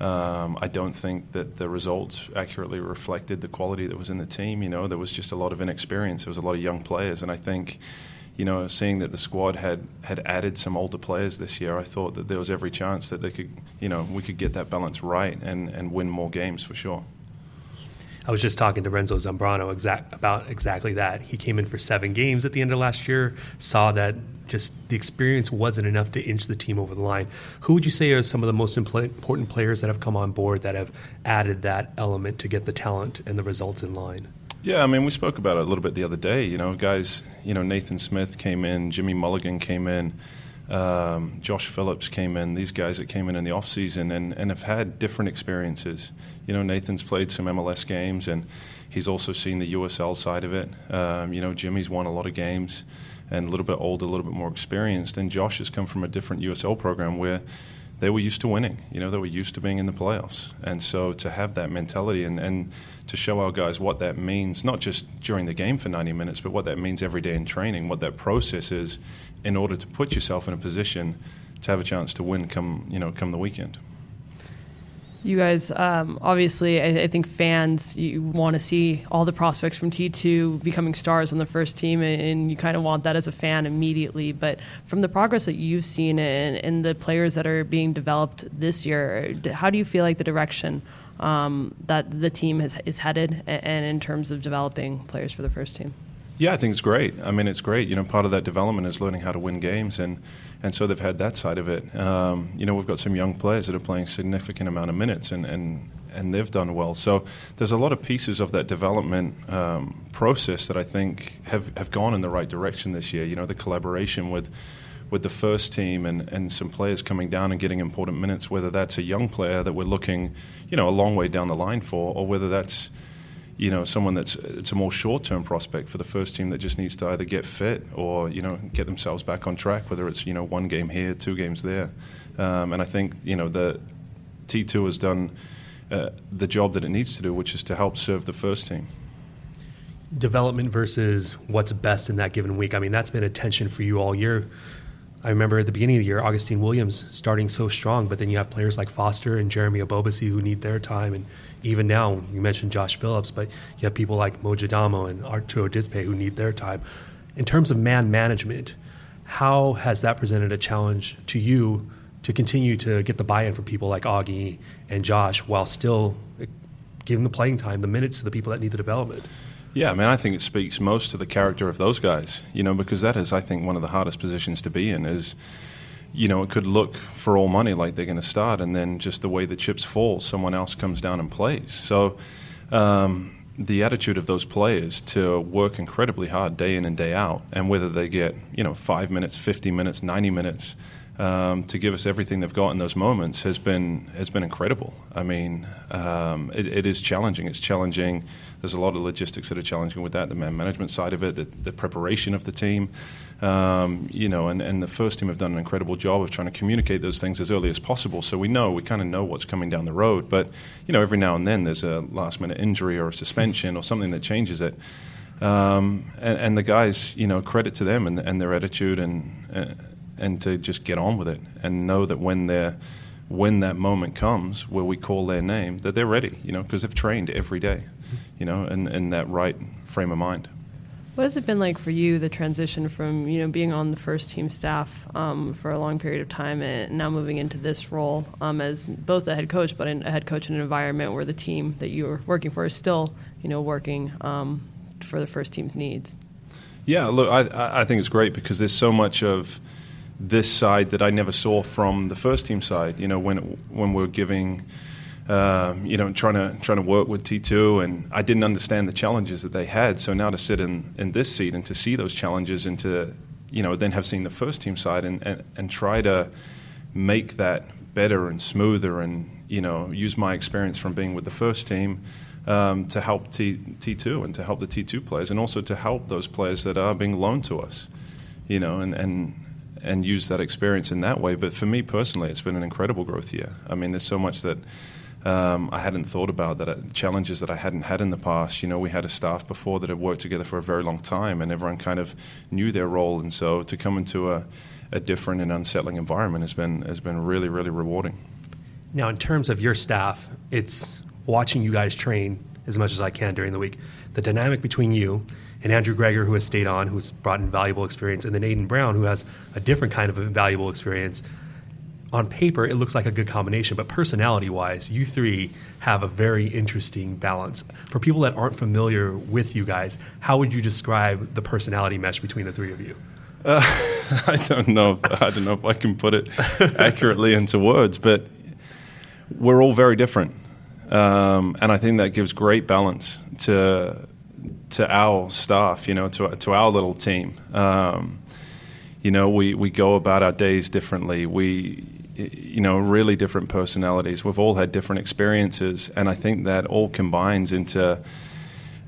Um, I don't think that the results accurately reflected the quality that was in the team. You know, there was just a lot of inexperience. There was a lot of young players, and I think, you know, seeing that the squad had had added some older players this year, I thought that there was every chance that they could, you know, we could get that balance right and and win more games for sure. I was just talking to Renzo Zambrano exact, about exactly that. He came in for seven games at the end of last year, saw that just the experience wasn't enough to inch the team over the line. Who would you say are some of the most important players that have come on board that have added that element to get the talent and the results in line? Yeah, I mean, we spoke about it a little bit the other day. You know, guys, you know, Nathan Smith came in, Jimmy Mulligan came in. Um, Josh Phillips came in, these guys that came in in the offseason and, and have had different experiences. You know, Nathan's played some MLS games and he's also seen the USL side of it. Um, you know, Jimmy's won a lot of games and a little bit older, a little bit more experienced. And Josh has come from a different USL program where they were used to winning. You know, they were used to being in the playoffs. And so to have that mentality and, and to show our guys what that means, not just during the game for 90 minutes, but what that means every day in training, what that process is in order to put yourself in a position to have a chance to win come, you know, come the weekend you guys um, obviously I, I, think fans you want to see all the prospects from t2 becoming stars on the first team and, and you kind of want that as a fan immediately. But from the progress that you've seen and, and, the players that are being developed this year how do you feel like the direction um, that the team has, is headed and in terms of developing players for the first team yeah, I think it's great. I mean, it's great. You know, part of that development is learning how to win games, and, and so they've had that side of it. Um, you know, we've got some young players that are playing significant amount of minutes, and, and, and they've done well. So there's a lot of pieces of that development um, process that I think have, have gone in the right direction this year. You know, the collaboration with with the first team and, and some players coming down and getting important minutes, whether that's a young player that we're looking, you know, a long way down the line for, or whether that's you know, someone that's it's a more short-term prospect for the first team that just needs to either get fit or you know get themselves back on track. Whether it's you know one game here, two games there, um, and I think you know the T2 has done uh, the job that it needs to do, which is to help serve the first team. Development versus what's best in that given week. I mean, that's been a tension for you all year. I remember at the beginning of the year, Augustine Williams starting so strong, but then you have players like Foster and Jeremy Ebobisse who need their time, and even now, you mentioned Josh Phillips, but you have people like Modou Jadama and Arturo Diz Pe who need their time. In terms of man management, how has that presented a challenge to you to continue to get the buy-in from people like Augie and Josh while still giving the playing time, the minutes to the people that need the development? Yeah, I mean, I think it speaks most to the character of those guys, you know, because that is, I think, one of the hardest positions to be in is you know, it could look for all money like they're going to start, and then just the way the chips fall, someone else comes down and plays. So, um, the attitude of those players to work incredibly hard day in and day out, and whether they get, you know, five minutes, 50 minutes, 90 minutes, um, to give us everything they've got in those moments has been has been incredible. I mean, um, it, it is challenging. It's challenging. There's a lot of logistics that are challenging with that. The man management side of it, the, the preparation of the team, um, you know, and, and the first team have done an incredible job of trying to communicate those things as early as possible. So we know we kind of know what's coming down the road. But you know, every now and then there's a last minute injury or a suspension or something that changes it. Um, and, and, the guys, you know, credit to them and, and their attitude and. Uh, and to just get on with it and know that when they're when that moment comes where we call their name that they're ready you know because they've trained every day you know in, in that right frame of mind what has it been like for you the transition from you know being on the first team staff um, for a long period of time and now moving into this role um, as both a head coach but a head coach in an environment where the team that you're working for is still you know working um, for the first team's needs yeah look I, I think it's great because there's so much of this side that I never saw from the first team side. You know, when when we're giving, um, you know, trying to trying to work with T two, and I didn't understand the challenges that they had. So now to sit in in this seat and to see those challenges, and to you know then have seen the first team side and and, and try to make that better and smoother, and you know use my experience from being with the first team. Um, to help T, T2 and to help the T2 players, and also to help those players that are being loaned to us, you know, and, and and use that experience in that way. But for me personally, it's been an incredible growth year. I mean, there's so much that um, I hadn't thought about that uh, challenges that I hadn't had in the past. You know, we had a staff before that had worked together for a very long time, and everyone kind of knew their role. And so to come into a, a different and unsettling environment has been has been really really rewarding. Now, in terms of your staff, it's watching you guys train as much as I can during the week. The dynamic between you and Andrew Gregor, who has stayed on, who's brought in valuable experience, and then Aiden Brown, who has a different kind of valuable experience. On paper, it looks like a good combination, but personality wise, you three have a very interesting balance. For people that aren't familiar with you guys, how would you describe the personality mesh between the three of you? Uh, (laughs) I don't know. I don't know if I can put it accurately into words, but we're all very different, um, and I think that gives great balance to to our staff, you know, to to our little team. Um, you know, we, we go about our days differently. We, you know, really different personalities. We've all had different experiences, and I think that all combines into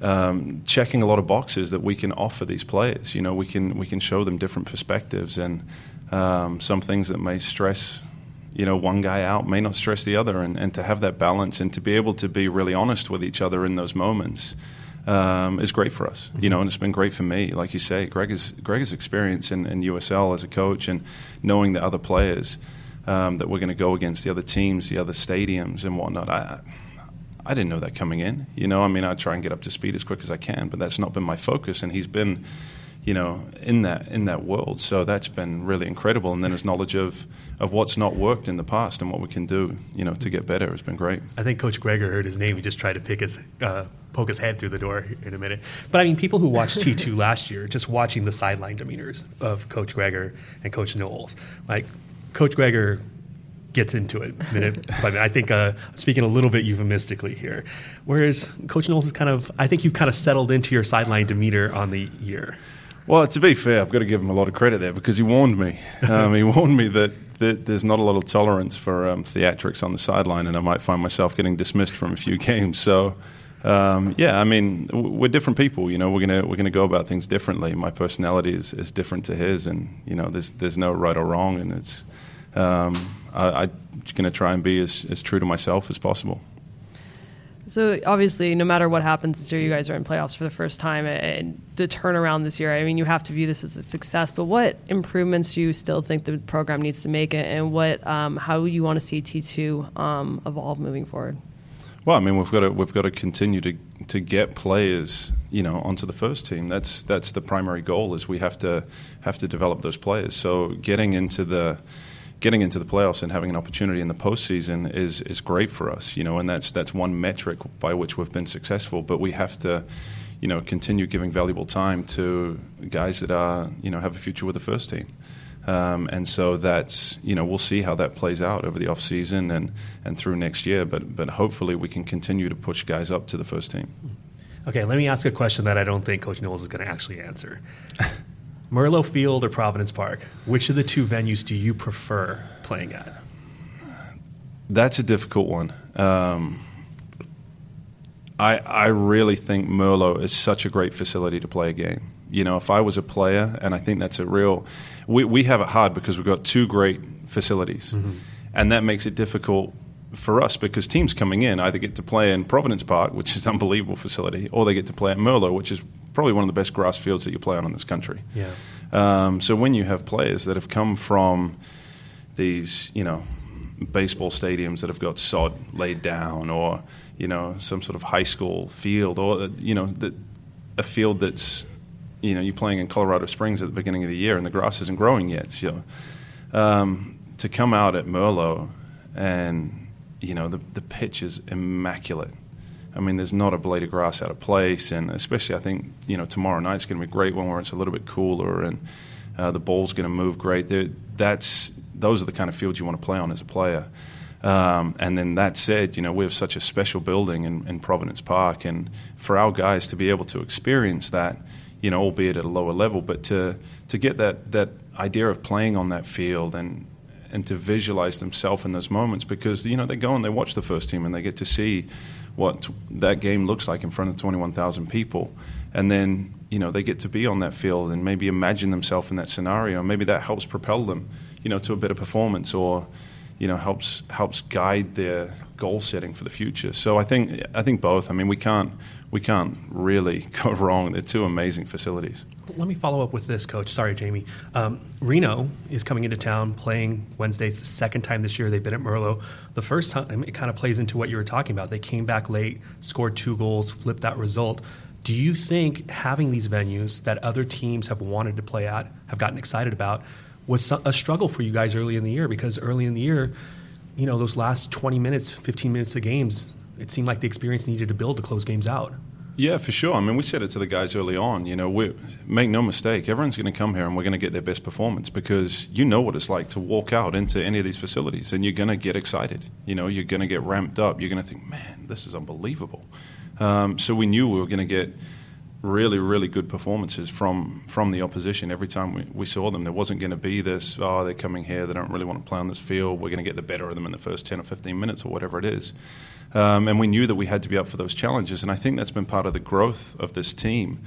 um, checking a lot of boxes that we can offer these players. You know, we can we can show them different perspectives and um, some things that may stress. You know, one guy out may not stress the other, and, and to have that balance and to be able to be really honest with each other in those moments um, is great for us. You know, and it's been great for me. Like you say, Greg is Greg's experience in, in USL as a coach and knowing the other players um, that we're going to go against, the other teams, the other stadiums, and whatnot. I, I didn't know that coming in. You know, I mean, I try and get up to speed as quick as I can, but that's not been my focus. And he's been, you know, in that in that world. So that's been really incredible. And then his knowledge of of what's not worked in the past and what we can do, you know, to get better has been great. I think Coach Gregor heard his name. He just tried to pick his uh, poke his head through the door in a minute. But I mean, people who watched (laughs) T2 last year, just watching the sideline demeanors of Coach Gregor and Coach Knowles, like Coach Gregor gets into it minute by minute. I think uh, speaking a little bit euphemistically here, whereas Coach Knowles is kind of, I think you've kind of settled into your sideline demeanor on the year. Well, to be fair, I've got to give him a lot of credit there because he warned me. (laughs) Um, he warned me that, that, there's not a lot of tolerance for um, theatrics on the sideline, and I might find myself getting dismissed from a few (laughs) games. So um, yeah, I mean, we're different people. You know, we're gonna we're gonna go about things differently. My personality is, is different to his, and you know, there's there's no right or wrong, and it's um, I, I'm gonna try and be as, as true to myself as possible. So obviously, no matter what happens this year, you guys are in playoffs for the first time, and the turnaround this year. I mean, you have to view this as a success. But what improvements do you still think the program needs to make, and what um, how you want to see T two um, evolve moving forward? Well, I mean, we've got to we've got to continue to to get players, you know, onto the first team. That's that's the primary goal. Is we have to have to develop those players. So getting into the getting into the playoffs and having an opportunity in the postseason is is great for us, you know, and that's that's one metric by which we've been successful. But we have to, you know, continue giving valuable time to guys that are you know have a future with the first team. Um, and so that's you know we'll see how that plays out over the off season and and through next year. But but hopefully we can continue to push guys up to the first team. Okay, let me ask a question that I don't think Coach Knowles is going to actually answer. (laughs) Merlo Field or Providence Park? Which of the two venues do you prefer playing at? That's a difficult one. Um, I I really think Merlo is such a great facility to play a game. You know, if I was a player, and I think that's a real, we we have it hard because we've got two great facilities, mm-hmm. and that makes it difficult for us because teams coming in either get to play in Providence Park, which is an unbelievable facility, or they get to play at Merlo, which is probably one of the best grass fields that you play on in this country. Yeah. Um, so when you have players that have come from these, you know, baseball stadiums that have got sod laid down, or you know, some sort of high school field, or you know, the, a field that's you know, you're playing in Colorado Springs at the beginning of the year and the grass isn't growing yet. So, um, to come out at Merlo and you know the the pitch is immaculate. I mean, there's not a blade of grass out of place, and especially I think you know tomorrow night's going to be a great one where it's a little bit cooler and uh, the ball's going to move great. They're, that's those are the kind of fields you want to play on as a player. Um, and then that said, you know, we have such a special building in, in, Providence Park, and for our guys to be able to experience that, you know, albeit at a lower level, but to to get that that idea of playing on that field and and to visualize themselves in those moments because you know they go and they watch the first team and they get to see what that game looks like in front of 21,000 people. And then you know they get to be on that field and maybe imagine themselves in that scenario. And maybe that helps propel them you know to a better performance or you know helps helps guide their goal setting for the future so i think i think both i mean we can't we can't really (laughs) go wrong. They're two amazing facilities. Let me follow up with this, Coach. Sorry, Jamie. Um, Reno is coming into town playing Wednesday. It's the second time this year they've been at Merlo. The first time, it kind of plays into what you were talking about. They came back late, scored two goals, flipped that result. Do you think having these venues that other teams have wanted to play at, have gotten excited about, was a struggle for you guys early in the year? Because early in the year, you know, those last 20 minutes, 15 minutes of games, it seemed like the experience needed to build to close games out. Yeah, for sure. I mean, we said it to the guys early on. You know, we make no mistake, everyone's going to come here and we're going to get their best performance because you know what it's like to walk out into any of these facilities and you're going to get excited. You know, you're going to get ramped up. You're going to think, man, this is unbelievable. Um, so we knew we were going to get really, really good performances from from the opposition every time we, we saw them. There wasn't going to be this, oh, they're coming here, they don't really want to play on this field. We're going to get the better of them in the first 10 or 15 minutes or whatever it is. Um, and we knew that we had to be up for those challenges. And I think that's been part of the growth of this team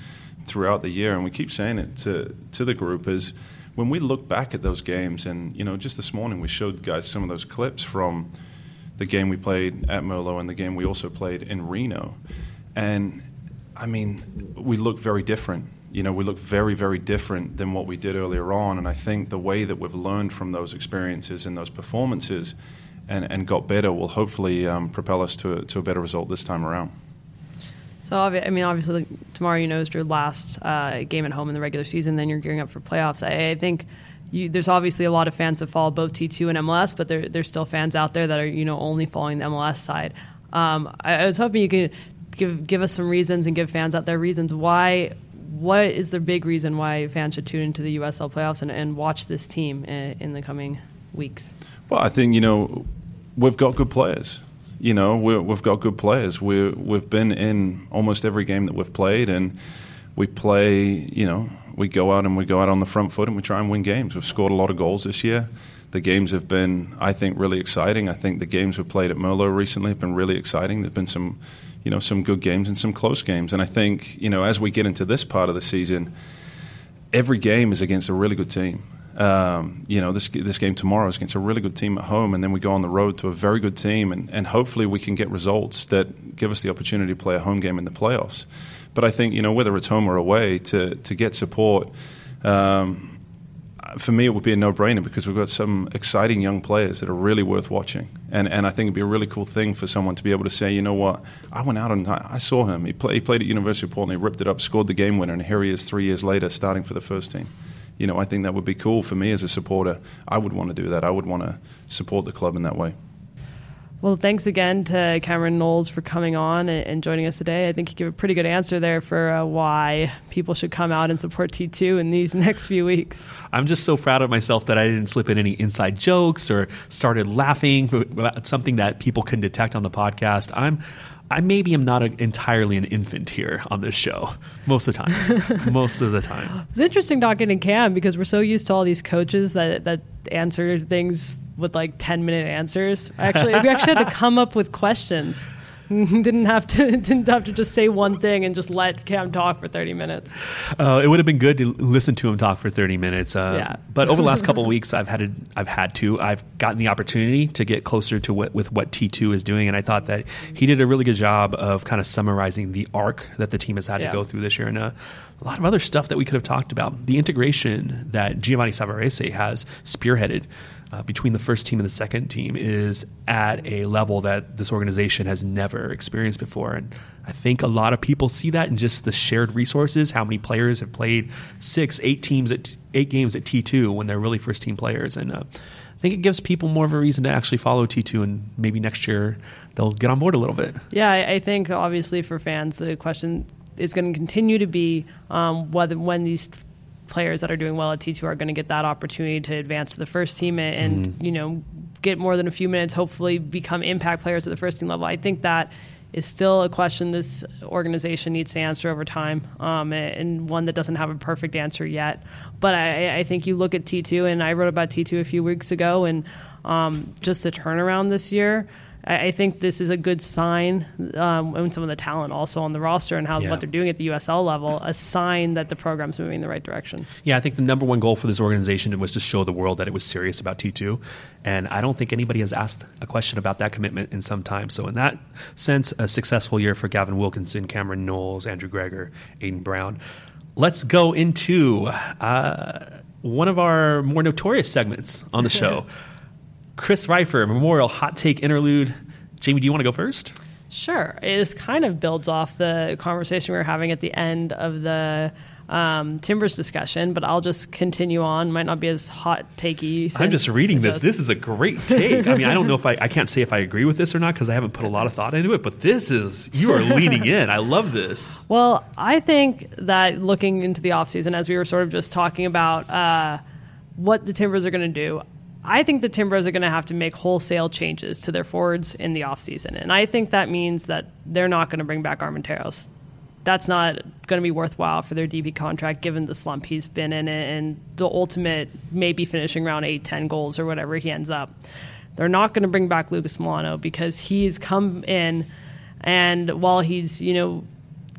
throughout the year. And we keep saying it to, to the group is when we look back at those games, and, you know, just this morning we showed guys some of those clips from the game we played at Merlo and the game we also played in Reno. And, I mean, we look very different. You know, we look very, very different than what we did earlier on. And I think the way that we've learned from those experiences and those performances – and, and got better will hopefully um, propel us to a, to a better result this time around. So, I mean, obviously, tomorrow you know is your last uh, game at home in the regular season. Then you're gearing up for playoffs. I, I think you, there's obviously a lot of fans that follow both T2 and MLS, but there, there's still fans out there that are you know only following the MLS side. Um, I, I was hoping you could give give us some reasons and give fans out there reasons why. What is the big reason why fans should tune into the USL playoffs and, and watch this team in, in the coming weeks? Well, I think you know we've got good players. You know, we have got good players. We we've been in almost every game that we've played, and we play. You know, we go out and we go out on the front foot and we try and win games. We've scored a lot of goals this year. The games have been, I think, really exciting. I think the games we've played at Merlo recently have been really exciting. There've been some, you know, some good games and some close games. And I think, you know, as we get into this part of the season, every game is against a really good team. Um, you know, this this game tomorrow is against a really good team at home, and then we go on the road to a very good team, and, and hopefully we can get results that give us the opportunity to play a home game in the playoffs. But I think you know whether it's home or away, to to get support. Um, for me, it would be a no-brainer because we've got some exciting young players that are really worth watching, and and I think it'd be a really cool thing for someone to be able to say, you know what, I went out and I, I saw him. He, play, he played at University of Portland, he ripped it up, scored the game winner, and here he is three years later, starting for the first team you know, I think that would be cool for me as a supporter. I would want to do that. I would want to support the club in that way. Well, thanks again to Cameron Knowles for coming on and joining us today. I think you give a pretty good answer there for uh, why people should come out and support T2 in these (laughs) next few weeks. I'm just so proud of myself that I didn't slip in any inside jokes or started laughing, about something that people can detect on the podcast. I'm I maybe am not a, entirely an infant here on this show most of the time. (laughs) most of the time. It's interesting talking to Cam because we're so used to all these coaches that that answer things with like 10 minute answers. Actually, we actually had to come up with questions. (laughs) didn't have to (laughs) didn't have to just say one thing and just let Cam talk for 30 minutes. Uh, it would have been good to listen to him talk for 30 minutes. Uh, Yeah. But over the last (laughs) couple of weeks, I've had to, I've had to I've gotten the opportunity to get closer to what with what T2 is doing, and I thought that he did a really good job of kind of summarizing the arc that the team has had Yeah. to go through this year, and uh, a lot of other stuff that we could have talked about. The integration that Giovanni Savarese has spearheaded. Uh, between the first team and the second team is at a level that this organization has never experienced before. And I think a lot of people see that in just the shared resources, how many players have played six, eight teams at eight games at T2 when they're really first team players. And uh, I think it gives people more of a reason to actually follow T2 and maybe next year they'll get on board a little bit. Yeah, I, I think obviously for fans, the question is going to continue to be um, whether when these players that are doing well at T2 are going to get that opportunity to advance to the first team and, and, you know get more than a few minutes, hopefully become impact players at the first team level. I think that is still a question this organization needs to answer over time, um, and one that doesn't have a perfect answer yet. But I, I think you look at T2, and I wrote about T2 a few weeks ago, and um, just the turnaround this year. I I think this is a good sign, um, and some of the talent also on the roster and how Yeah. what they're doing at the USL level, a sign that the program's moving in the right direction. Yeah, I think the number one goal for this organization was to show the world that it was serious about T2. And I don't think anybody has asked a question about that commitment in some time. So, in that sense, a successful year for Gavin Wilkinson, Cameron Knowles, Andrew Gregor, Aiden Brown. Let's go into uh, one of our more notorious segments on the (laughs) show Chris Reifer, Memorial Hot Take Interlude. Jamie, do you want to go first? Sure. This kind of builds off the conversation we were having at the end of the um, Timbers discussion, but I'll just continue on. Might not be as hot takey. I'm just reading this. This is a great take. I mean, I don't know if I, I can't say if I agree with this or not because I haven't put a lot of thought into it, but this is, you are leaning in. I love this. (laughs) Well, I think that looking into the offseason, as we were sort of just talking about uh, what the Timbers are going to do, I think the Timbers are going to have to make wholesale changes to their forwards in the offseason. And I think that means that they're not going to bring back Armenteros. That's not going to be worthwhile for their DP contract given the slump he's been in and the ultimate maybe finishing around 8, 10 goals or whatever he ends up. They're not going to bring back Lucas Melano because he's come in and while he's, you know,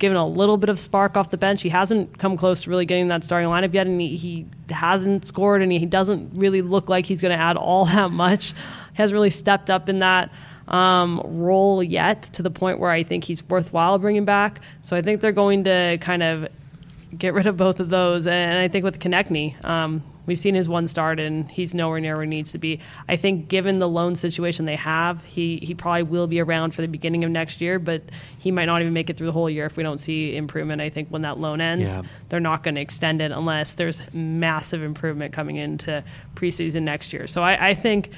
given a little bit of spark off the bench. He hasn't come close to really getting that starting lineup yet, and he, he hasn't scored, and he doesn't really look like he's going to add all (laughs) that much. He hasn't really stepped up in that um, role yet to the point where I think he's worthwhile bringing back. So I think they're going to kind of get rid of both of those. And I think with Conechny, um, we've seen his one start, and he's nowhere near where he needs to be. I think given the loan situation they have, he, he probably will be around for the beginning of next year, but he might not even make it through the whole year if we don't see improvement. I think when that loan ends, Yeah. they're not going to extend it unless there's massive improvement coming into preseason next year. So I, I think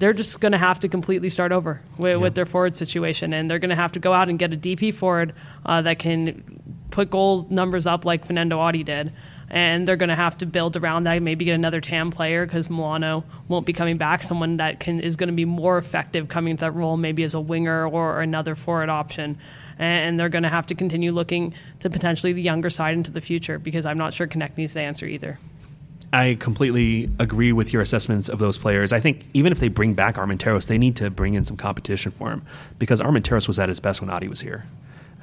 they're just going to have to completely start over with, with their forward situation, and they're going to have to go out and get a DP forward uh, that can put goal numbers up like Fanendo Adi did. And they're going to have to build around that. Maybe get another TAM player because Melano won't be coming back. Someone that can is going to be more effective coming into that role, maybe as a winger or another forward option. And they're going to have to continue looking to potentially the younger side into the future because I'm not sure Conechny's the answer either. I completely agree with your assessments of those players. I think even if they bring back Armenteros, they need to bring in some competition for him because Armenteros was at his best when Adi was here.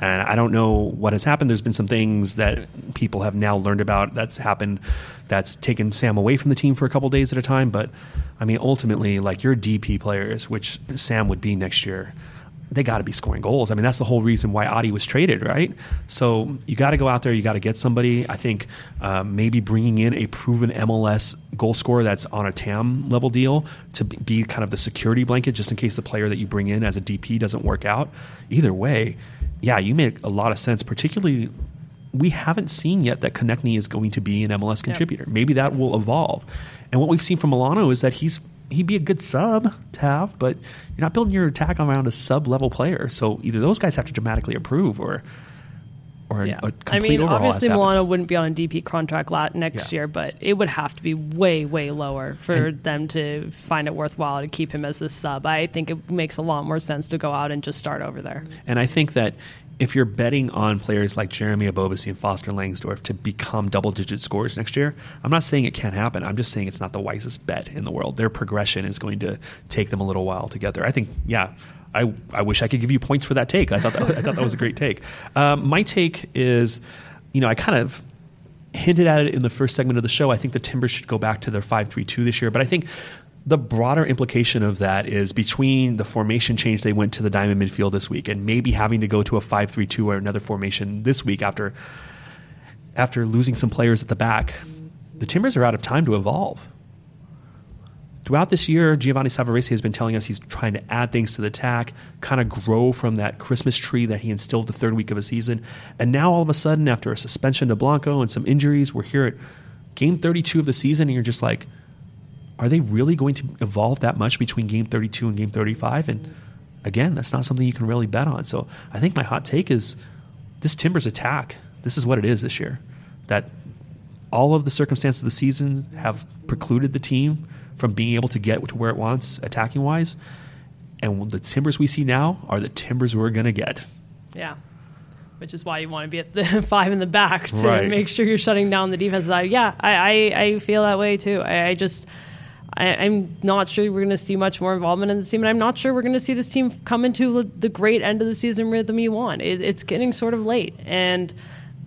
And I don't know what has happened. There's been some things that people have now learned about that's happened that's taken Sam away from the team for a couple days at a time. But I mean, ultimately, like your DP players, which Sam would be next year, they got to be scoring goals. I mean, that's the whole reason why Adi was traded, right? So you got to go out there, you got to get somebody. I think uh, maybe bringing in a proven MLS goal scorer that's on a TAM level deal to be- be kind of the security blanket, just in case the player that you bring in as a DP doesn't work out. Either way, yeah, you make a lot of sense. Particularly, we haven't seen yet that Conechny is going to be an MLS contributor. Maybe that will evolve. And what we've seen from Melano is that he's he'd be a good sub to have, but you're not building your attack around a sub level player. So either those guys have to dramatically improve, or or Yeah. a, a complete I mean, overhaul. obviously. Melano wouldn't be on a DP contract lot next Yeah. year, but it would have to be way, way lower for them to find it worthwhile to keep him as the sub. I think it makes a lot more sense to go out and just start over there. And I think that if you're betting on players like Jeremy Ebobisse and Foster Langsdorf to become double digit scorers next year, I'm not saying it can't happen. I'm just saying it's not the wisest bet in the world. Their progression is going to take them a little while to get there. I think, yeah. I, I wish I could give you points for that take. I thought that, I thought that was a great take. Um, my take is, you know, I kind of hinted at it in the first segment of the show. I think the Timbers should go back to their 5 3 2 this year. But I think the broader implication of that is between the formation change they went to the diamond midfield this week and maybe having to go to a 5 3 2 or another formation this week after, after losing some players at the back, the Timbers are out of time to evolve. Throughout this year, Giovanni Savarese has been telling us he's trying to add things to the attack, kind of grow from that Christmas tree that he instilled the third week of a season. And now, all of a sudden, after a suspension to Blanco and some injuries, we're here at game 32 of the season, and you're just like, are they really going to evolve that much between game 32 and game 35? And again, that's not something you can really bet on. So I think my hot take is this Timbers attack. This is what it is this year. That all of the circumstances of the season have precluded the team from being able to get to where it wants attacking wise. And the Timbers we see now are the Timbers we're going to get. Yeah. Which is why you want to be at the (laughs) five in the back to Right. make sure you're shutting down the defense side. Yeah, I, I, I feel that way too. I, I just, I, I'm not sure we're going to see much more involvement in the team, and I'm not sure we're going to see this team come into the great end of the season rhythm you want. It, it's getting sort of late, and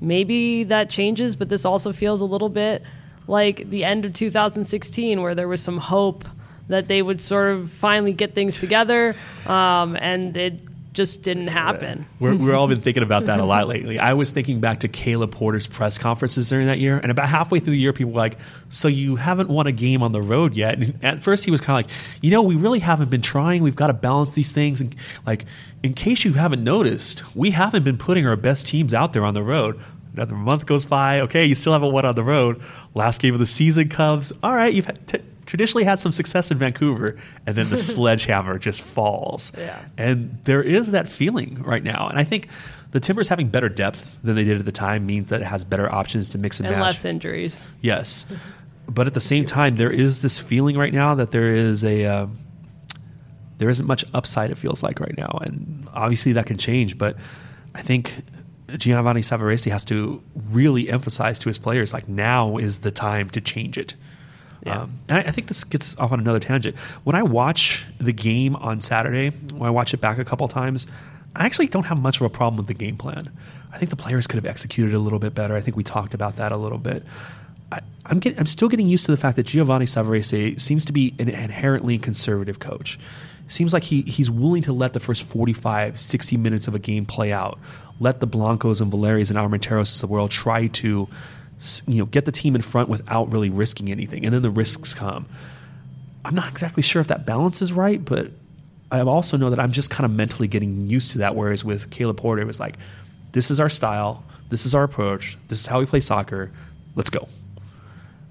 maybe that changes, but this also feels a little bit like the end of 2016, where there was some hope that they would sort of finally get things together, um, and it just didn't happen. (laughs) We're, we're all been thinking about that a lot lately. I was thinking back to Caleb Porter's press conferences during that year, and about halfway through the year, people were like, "So you haven't won a game on the road yet?" And at first, he was kind of like, "You know, we really haven't been trying. We've got to balance these things." And like, in case you haven't noticed, we haven't been putting our best teams out there on the road. Another month goes by. Okay, you still haven't won on the road. Last game of the season comes. All right, you've t- traditionally had some success in Vancouver, and then the (laughs) sledgehammer just falls. Yeah. And there is that feeling right now. And I think the Timbers having better depth than they did at the time means that it has better options to mix and, and match. less injuries. Yes. (laughs) But at the same time, there is this feeling right now that there is a. Uh, there isn't much upside, it feels like right now. And obviously that can change. But I think Giovanni Savarese has to really emphasize to his players like, now is the time to change it. Yeah. Um, and I, I think this gets off on another tangent. When I watch the game on Saturday, when I watch it back a couple times, I actually don't have much of a problem with the game plan. I think the players could have executed a little bit better. I think we talked about that a little bit. I, I'm, getting, I'm still getting used to the fact that Giovanni Savarese seems to be an inherently conservative coach. Seems like he, he's willing to let the first 45, 60 minutes of a game play out. Let the Blancos and Valeries and Armenteros of the world try to you know, get the team in front without really risking anything. And then the risks come. I'm not exactly sure if that balance is right, but I also know that I'm just kind of mentally getting used to that. Whereas with Caleb Porter, it was like, this is our style, this is our approach, this is how we play soccer, let's go.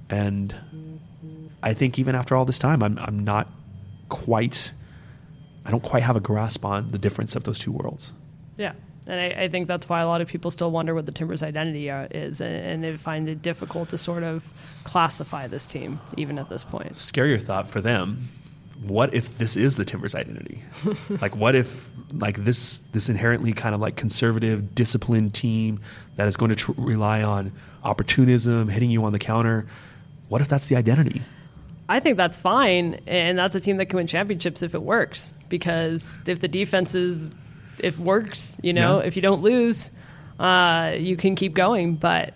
And I think even after all this time, I'm, I'm not quite, I don't quite have a grasp on the difference of those two worlds. Yeah. And I, I think that's why a lot of people still wonder what the Timbers' identity uh, is, and, and they find it difficult to sort of classify this team, even at this point. scarier thought for them what if this is the timbers identity (laughs) like what if like this this inherently kind of like conservative disciplined team that is going to tr- rely on opportunism hitting you on the counter what if that's the identity I think that's fine, and that's a team that can win championships if it works. Because if the defense is, if works, you know, Yeah. if you don't lose, uh, you can keep going. But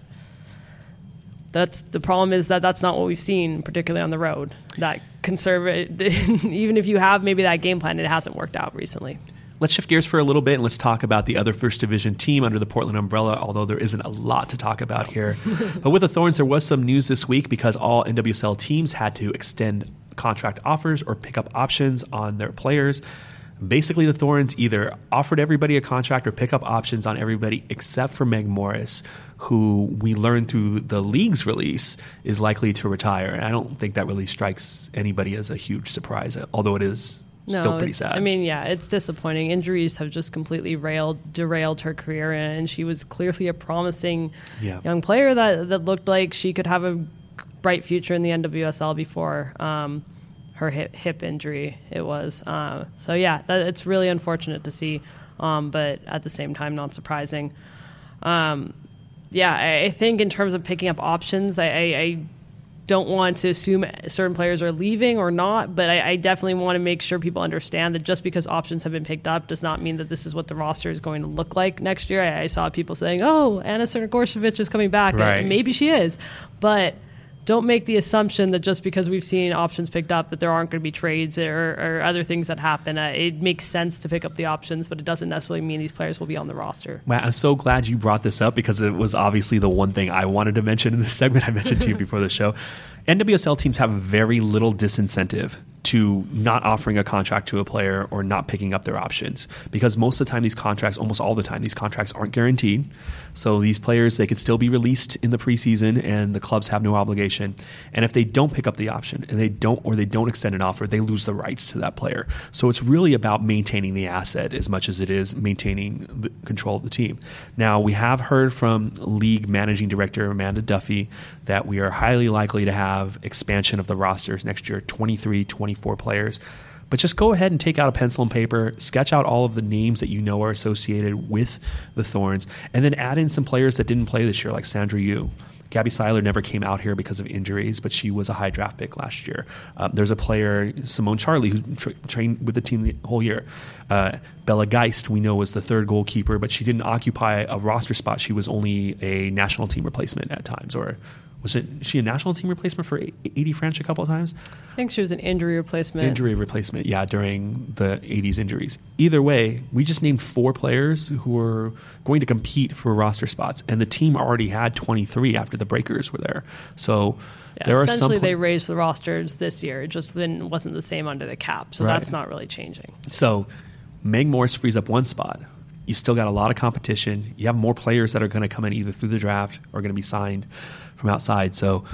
that's the problem is that that's not what we've seen, particularly on the road. That conservative, (laughs) even if you have maybe that game plan, it hasn't worked out recently. Let's shift gears for a little bit and let's talk about the other first division team under the Portland umbrella, although there isn't a lot to talk about here. (laughs) but with the Thorns, there was some news this week because all NWSL teams had to extend contract offers or pick up options on their players. Basically, the Thorns either offered everybody a contract or pick up options on everybody except for Meg Morris, who we learned through the league's release is likely to retire. And I don't think that really strikes anybody as a huge surprise, although it is No, Still pretty sad. I mean, yeah, it's disappointing. Injuries have just completely railed, derailed her career, and she was clearly a promising Yeah. young player that that looked like she could have a bright future in the NWSL before um, her hip, hip injury. It was uh, so yeah, that, it's really unfortunate to see, um, but at the same time, not surprising. Um, yeah, I, I think in terms of picking up options, I, I, I don't want to assume certain players are leaving or not, but I, I definitely want to make sure people understand that just because options have been picked up does not mean that this is what the roster is going to look like next year. I, I saw people saying, "Oh, Ana Crnogorčević is coming back," Right. and maybe she is, but don't make the assumption that just because we've seen options picked up that there aren't going to be trades or, or other things that happen. Uh, it makes sense to pick up the options, but it doesn't necessarily mean these players will be on the roster. Matt, I'm so glad you brought this up because it was obviously the one thing I wanted to mention in this (laughs) segment I mentioned to you (laughs) before the show. NWSL teams have very little disincentive to not offering a contract to a player or not picking up their options because most of the time these contracts almost all the time these contracts aren't guaranteed so these players they could still be released in the preseason and the clubs have no obligation. And if they don't pick up the option and they don't or they don't extend an offer they lose the rights to that player. So it's really about maintaining the asset as much as it is maintaining the control of the team. Now we have heard from league managing director Amanda Duffy that we are highly likely to have expansion of the rosters next year 23 24 players but just go ahead and take out a pencil and paper, sketch out all of the names that you know are associated with the Thorns, and then add in some players that didn't play this year, like Sandra Yu. Gabby Seiler never came out here because of injuries, but she was a high draft pick last year. Um, there's a player, Simone Charley, who tra- trained with the team the whole year. Uh, Bella Geist, we know, was the third goalkeeper, but she didn't occupy a roster spot. She was only a national team replacement at times, or was it she a national team replacement for AD Franch a couple of times? I think she was an injury replacement. Injury replacement, yeah, during the AD's injuries. Either way, we just named four players who were going to compete for roster spots, and the team already had 23 after the Breakers were there. So Yeah, there are some. essentially, they raised the rosters this year. It just didn't, wasn't the same under the cap, so Right. that's not really changing. So Meg Morris frees up one spot. You still got a lot of competition. You have more players that are going to come in either through the draft or going to be signed from outside. So,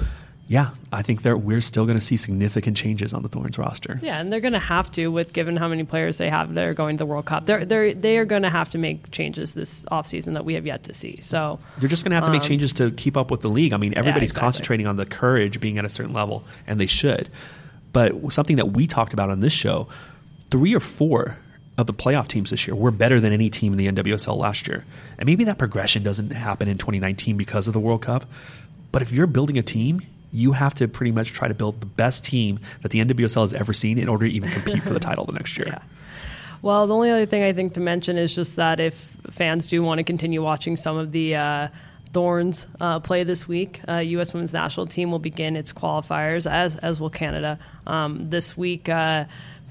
yeah, I think that we're still going to see significant changes on the Thorns roster. Yeah, and they're going to have to, with given how many players they have that are going to the World Cup. They're they're they are going to have to make changes this offseason that we have yet to see. So They're just going to have to make um, changes to keep up with the league. I mean, everybody's exactly. concentrating on the courage being at a certain level, and they should. But something that we talked about on this show, three or four of the playoff teams this year were better than any team in the NWSL last year. And maybe that progression doesn't happen in 2019 because of the World Cup. But if you're building a team, you have to pretty much try to build the best team that the NWSL has ever seen in order to even compete for the (laughs) title the next year. Yeah. Well, the only other thing I think to mention is just that if fans do want to continue watching some of the uh, Thorns uh, play this week, uh, U.S. Women's National Team will begin its qualifiers, as as will Canada, um, this week. Uh,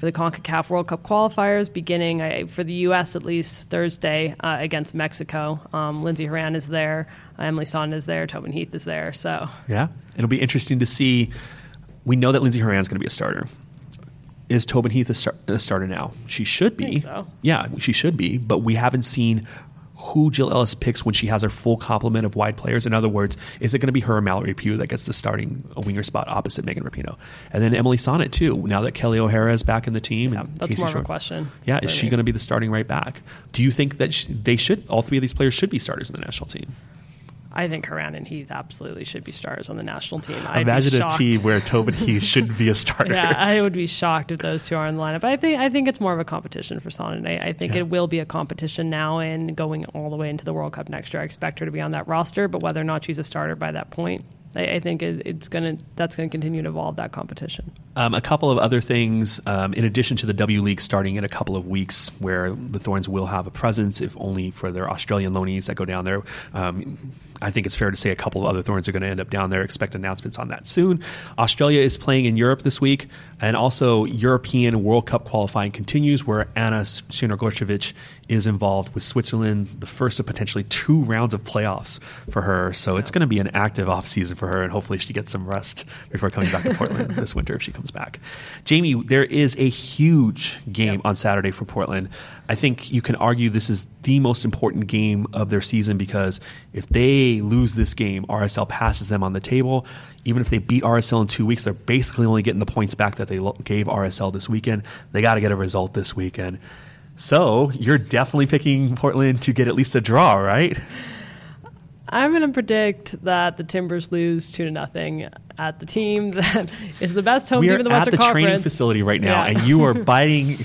for the CONCACAF World Cup qualifiers, beginning for the U.S. at least Thursday uh, against Mexico. Um, Lindsey Horan is there, Emily Sonnett is there, Tobin Heath is there. So Yeah, it'll be interesting to see. We know that Lindsey Horan is going to be a starter. Is Tobin Heath a, star- a starter now? She should be. so. Yeah, she should be. But we haven't seen who Jill Ellis picks when she has her full complement of wide players. In other words, is it going to be her or Mallory Pugh that gets the starting winger spot opposite Megan Rapinoe? And then Emily Sonnett, too, now that Kelly O'Hara is back in the team. yeah, that's Casey more of a question. Yeah, is she going to be the starting right back? Do you think that sh they should, all three of these players should be starters in the national team? I think Horan and Heath absolutely should be stars on the national team. I'd Imagine a team where Tobin Heath shouldn't be a starter. Yeah, I would be shocked if those two are in the lineup. I think I think it's more of a competition for Sonnett. I, I think Yeah. it will be a competition now and going all the way into the World Cup next year. I expect her to be on that roster, but whether or not she's a starter by that point, I, I think it, it's gonna that's gonna continue to evolve that competition. Um, a couple of other things, um, in addition to the W League starting in a couple of weeks, where the Thorns will have a presence, if only for their Australian loanees that go down there. Um, I think it's fair to say a couple of other Thorns are going to end up down there. Expect announcements on that soon. Australia is playing in Europe this week, and also European World Cup qualifying continues, where Ana Crnogorčević is involved with Switzerland, the first of potentially two rounds of playoffs for her. So it's going to be an active offseason for for her, and hopefully she gets some rest before coming back to (laughs) Portland this winter if she comes back. Jamie, there is a huge game yep. on Saturday for Portland. I think you can argue this is the most important game of their season because if they lose this game, RSL passes them on the table. Even if they beat RSL in two weeks, they're basically only getting the points back that they gave RSL this weekend. They got to get a result this weekend. So you're definitely picking Portland to get at least a draw, right? I'm going to predict that the Timbers lose two to nothing at the team that is the best home we team in the Western Conference. We are at the training facility right now, yeah. and you are (laughs) biting.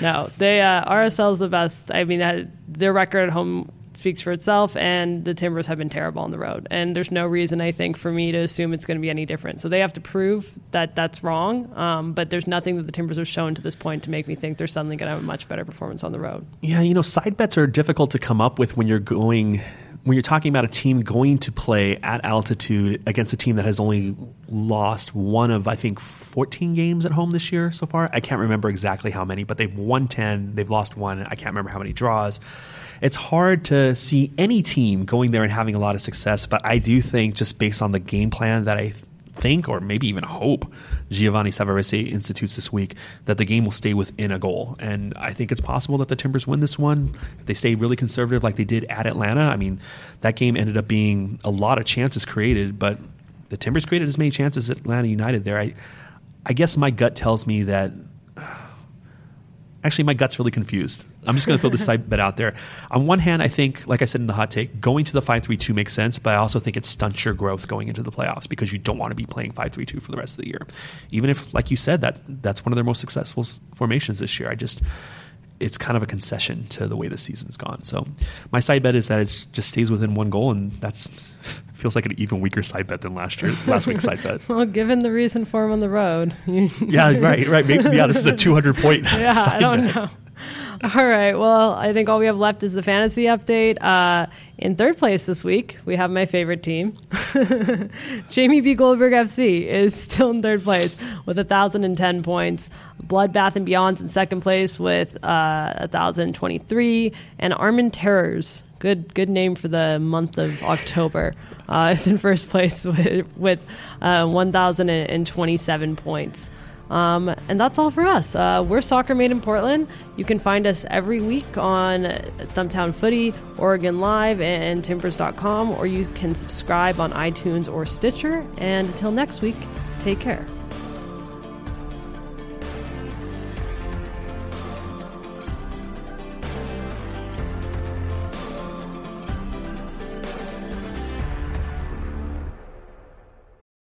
no, they uh, RSL is the best. I mean, that, their record at home speaks for itself, and the Timbers have been terrible on the road. And there's no reason, I think, for me to assume it's going to be any different. So they have to prove that that's wrong. Um, but there's nothing that the Timbers have shown to this point to make me think they're suddenly going to have a much better performance on the road. Yeah, you know, side bets are difficult to come up with when you're going when you're talking about a team going to play at altitude against a team that has only lost one of I think 14 games at home this year so far. I can't remember exactly how many, but they've won 10, they've lost one. I can't remember how many draws. It's hard to see any team going there and having a lot of success, but I do think just based on the game plan that I think, or maybe even hope, Giovanni Savarese institutes this week that the game will stay within a goal. And I think it's possible that the Timbers win this one. If they stay really conservative like they did at Atlanta, I mean, that game ended up being a lot of chances created, but the Timbers created as many chances as Atlanta United there. I, I guess my gut tells me that (sighs) actually my gut's really confused. I'm just going to throw this side bet out there. On one hand, I think, like I said in the hot take, going to the 5-3-2 makes sense, but I also think it stunts your growth going into the playoffs because you don't want to be playing 5-3-2 for the rest of the year. Even if, like you said, that that's one of their most successful formations this year. I just it's kind of a concession to the way the season's gone. So my side bet is that it just stays within one goal, and that's (laughs) feels like an even weaker side bet than last year's last week's side bet. (laughs) well, given the recent form on the road, yeah, (laughs) right, right. Maybe, yeah, this is a 200 point. yeah, I don't bet. know. (laughs) All right. Well, I think all we have left is the fantasy update. Uh, in third place this week, we have my favorite team. (laughs) Jamie B. Goldberg FC is still in third place with 1,010 points. Bloodbath and Beyond's in second place with uh, 1,023. And Armin Terrors, good good name for the month of October, uh, (laughs) is in first place with, with uh, 1,027 points. Um, and that's all for us. Uh, we're Soccer Made in Portland. You can find us every week on Stumptown Footy, Oregon Live, and Timbers.com, or you can subscribe on iTunes or Stitcher. And until next week, take care.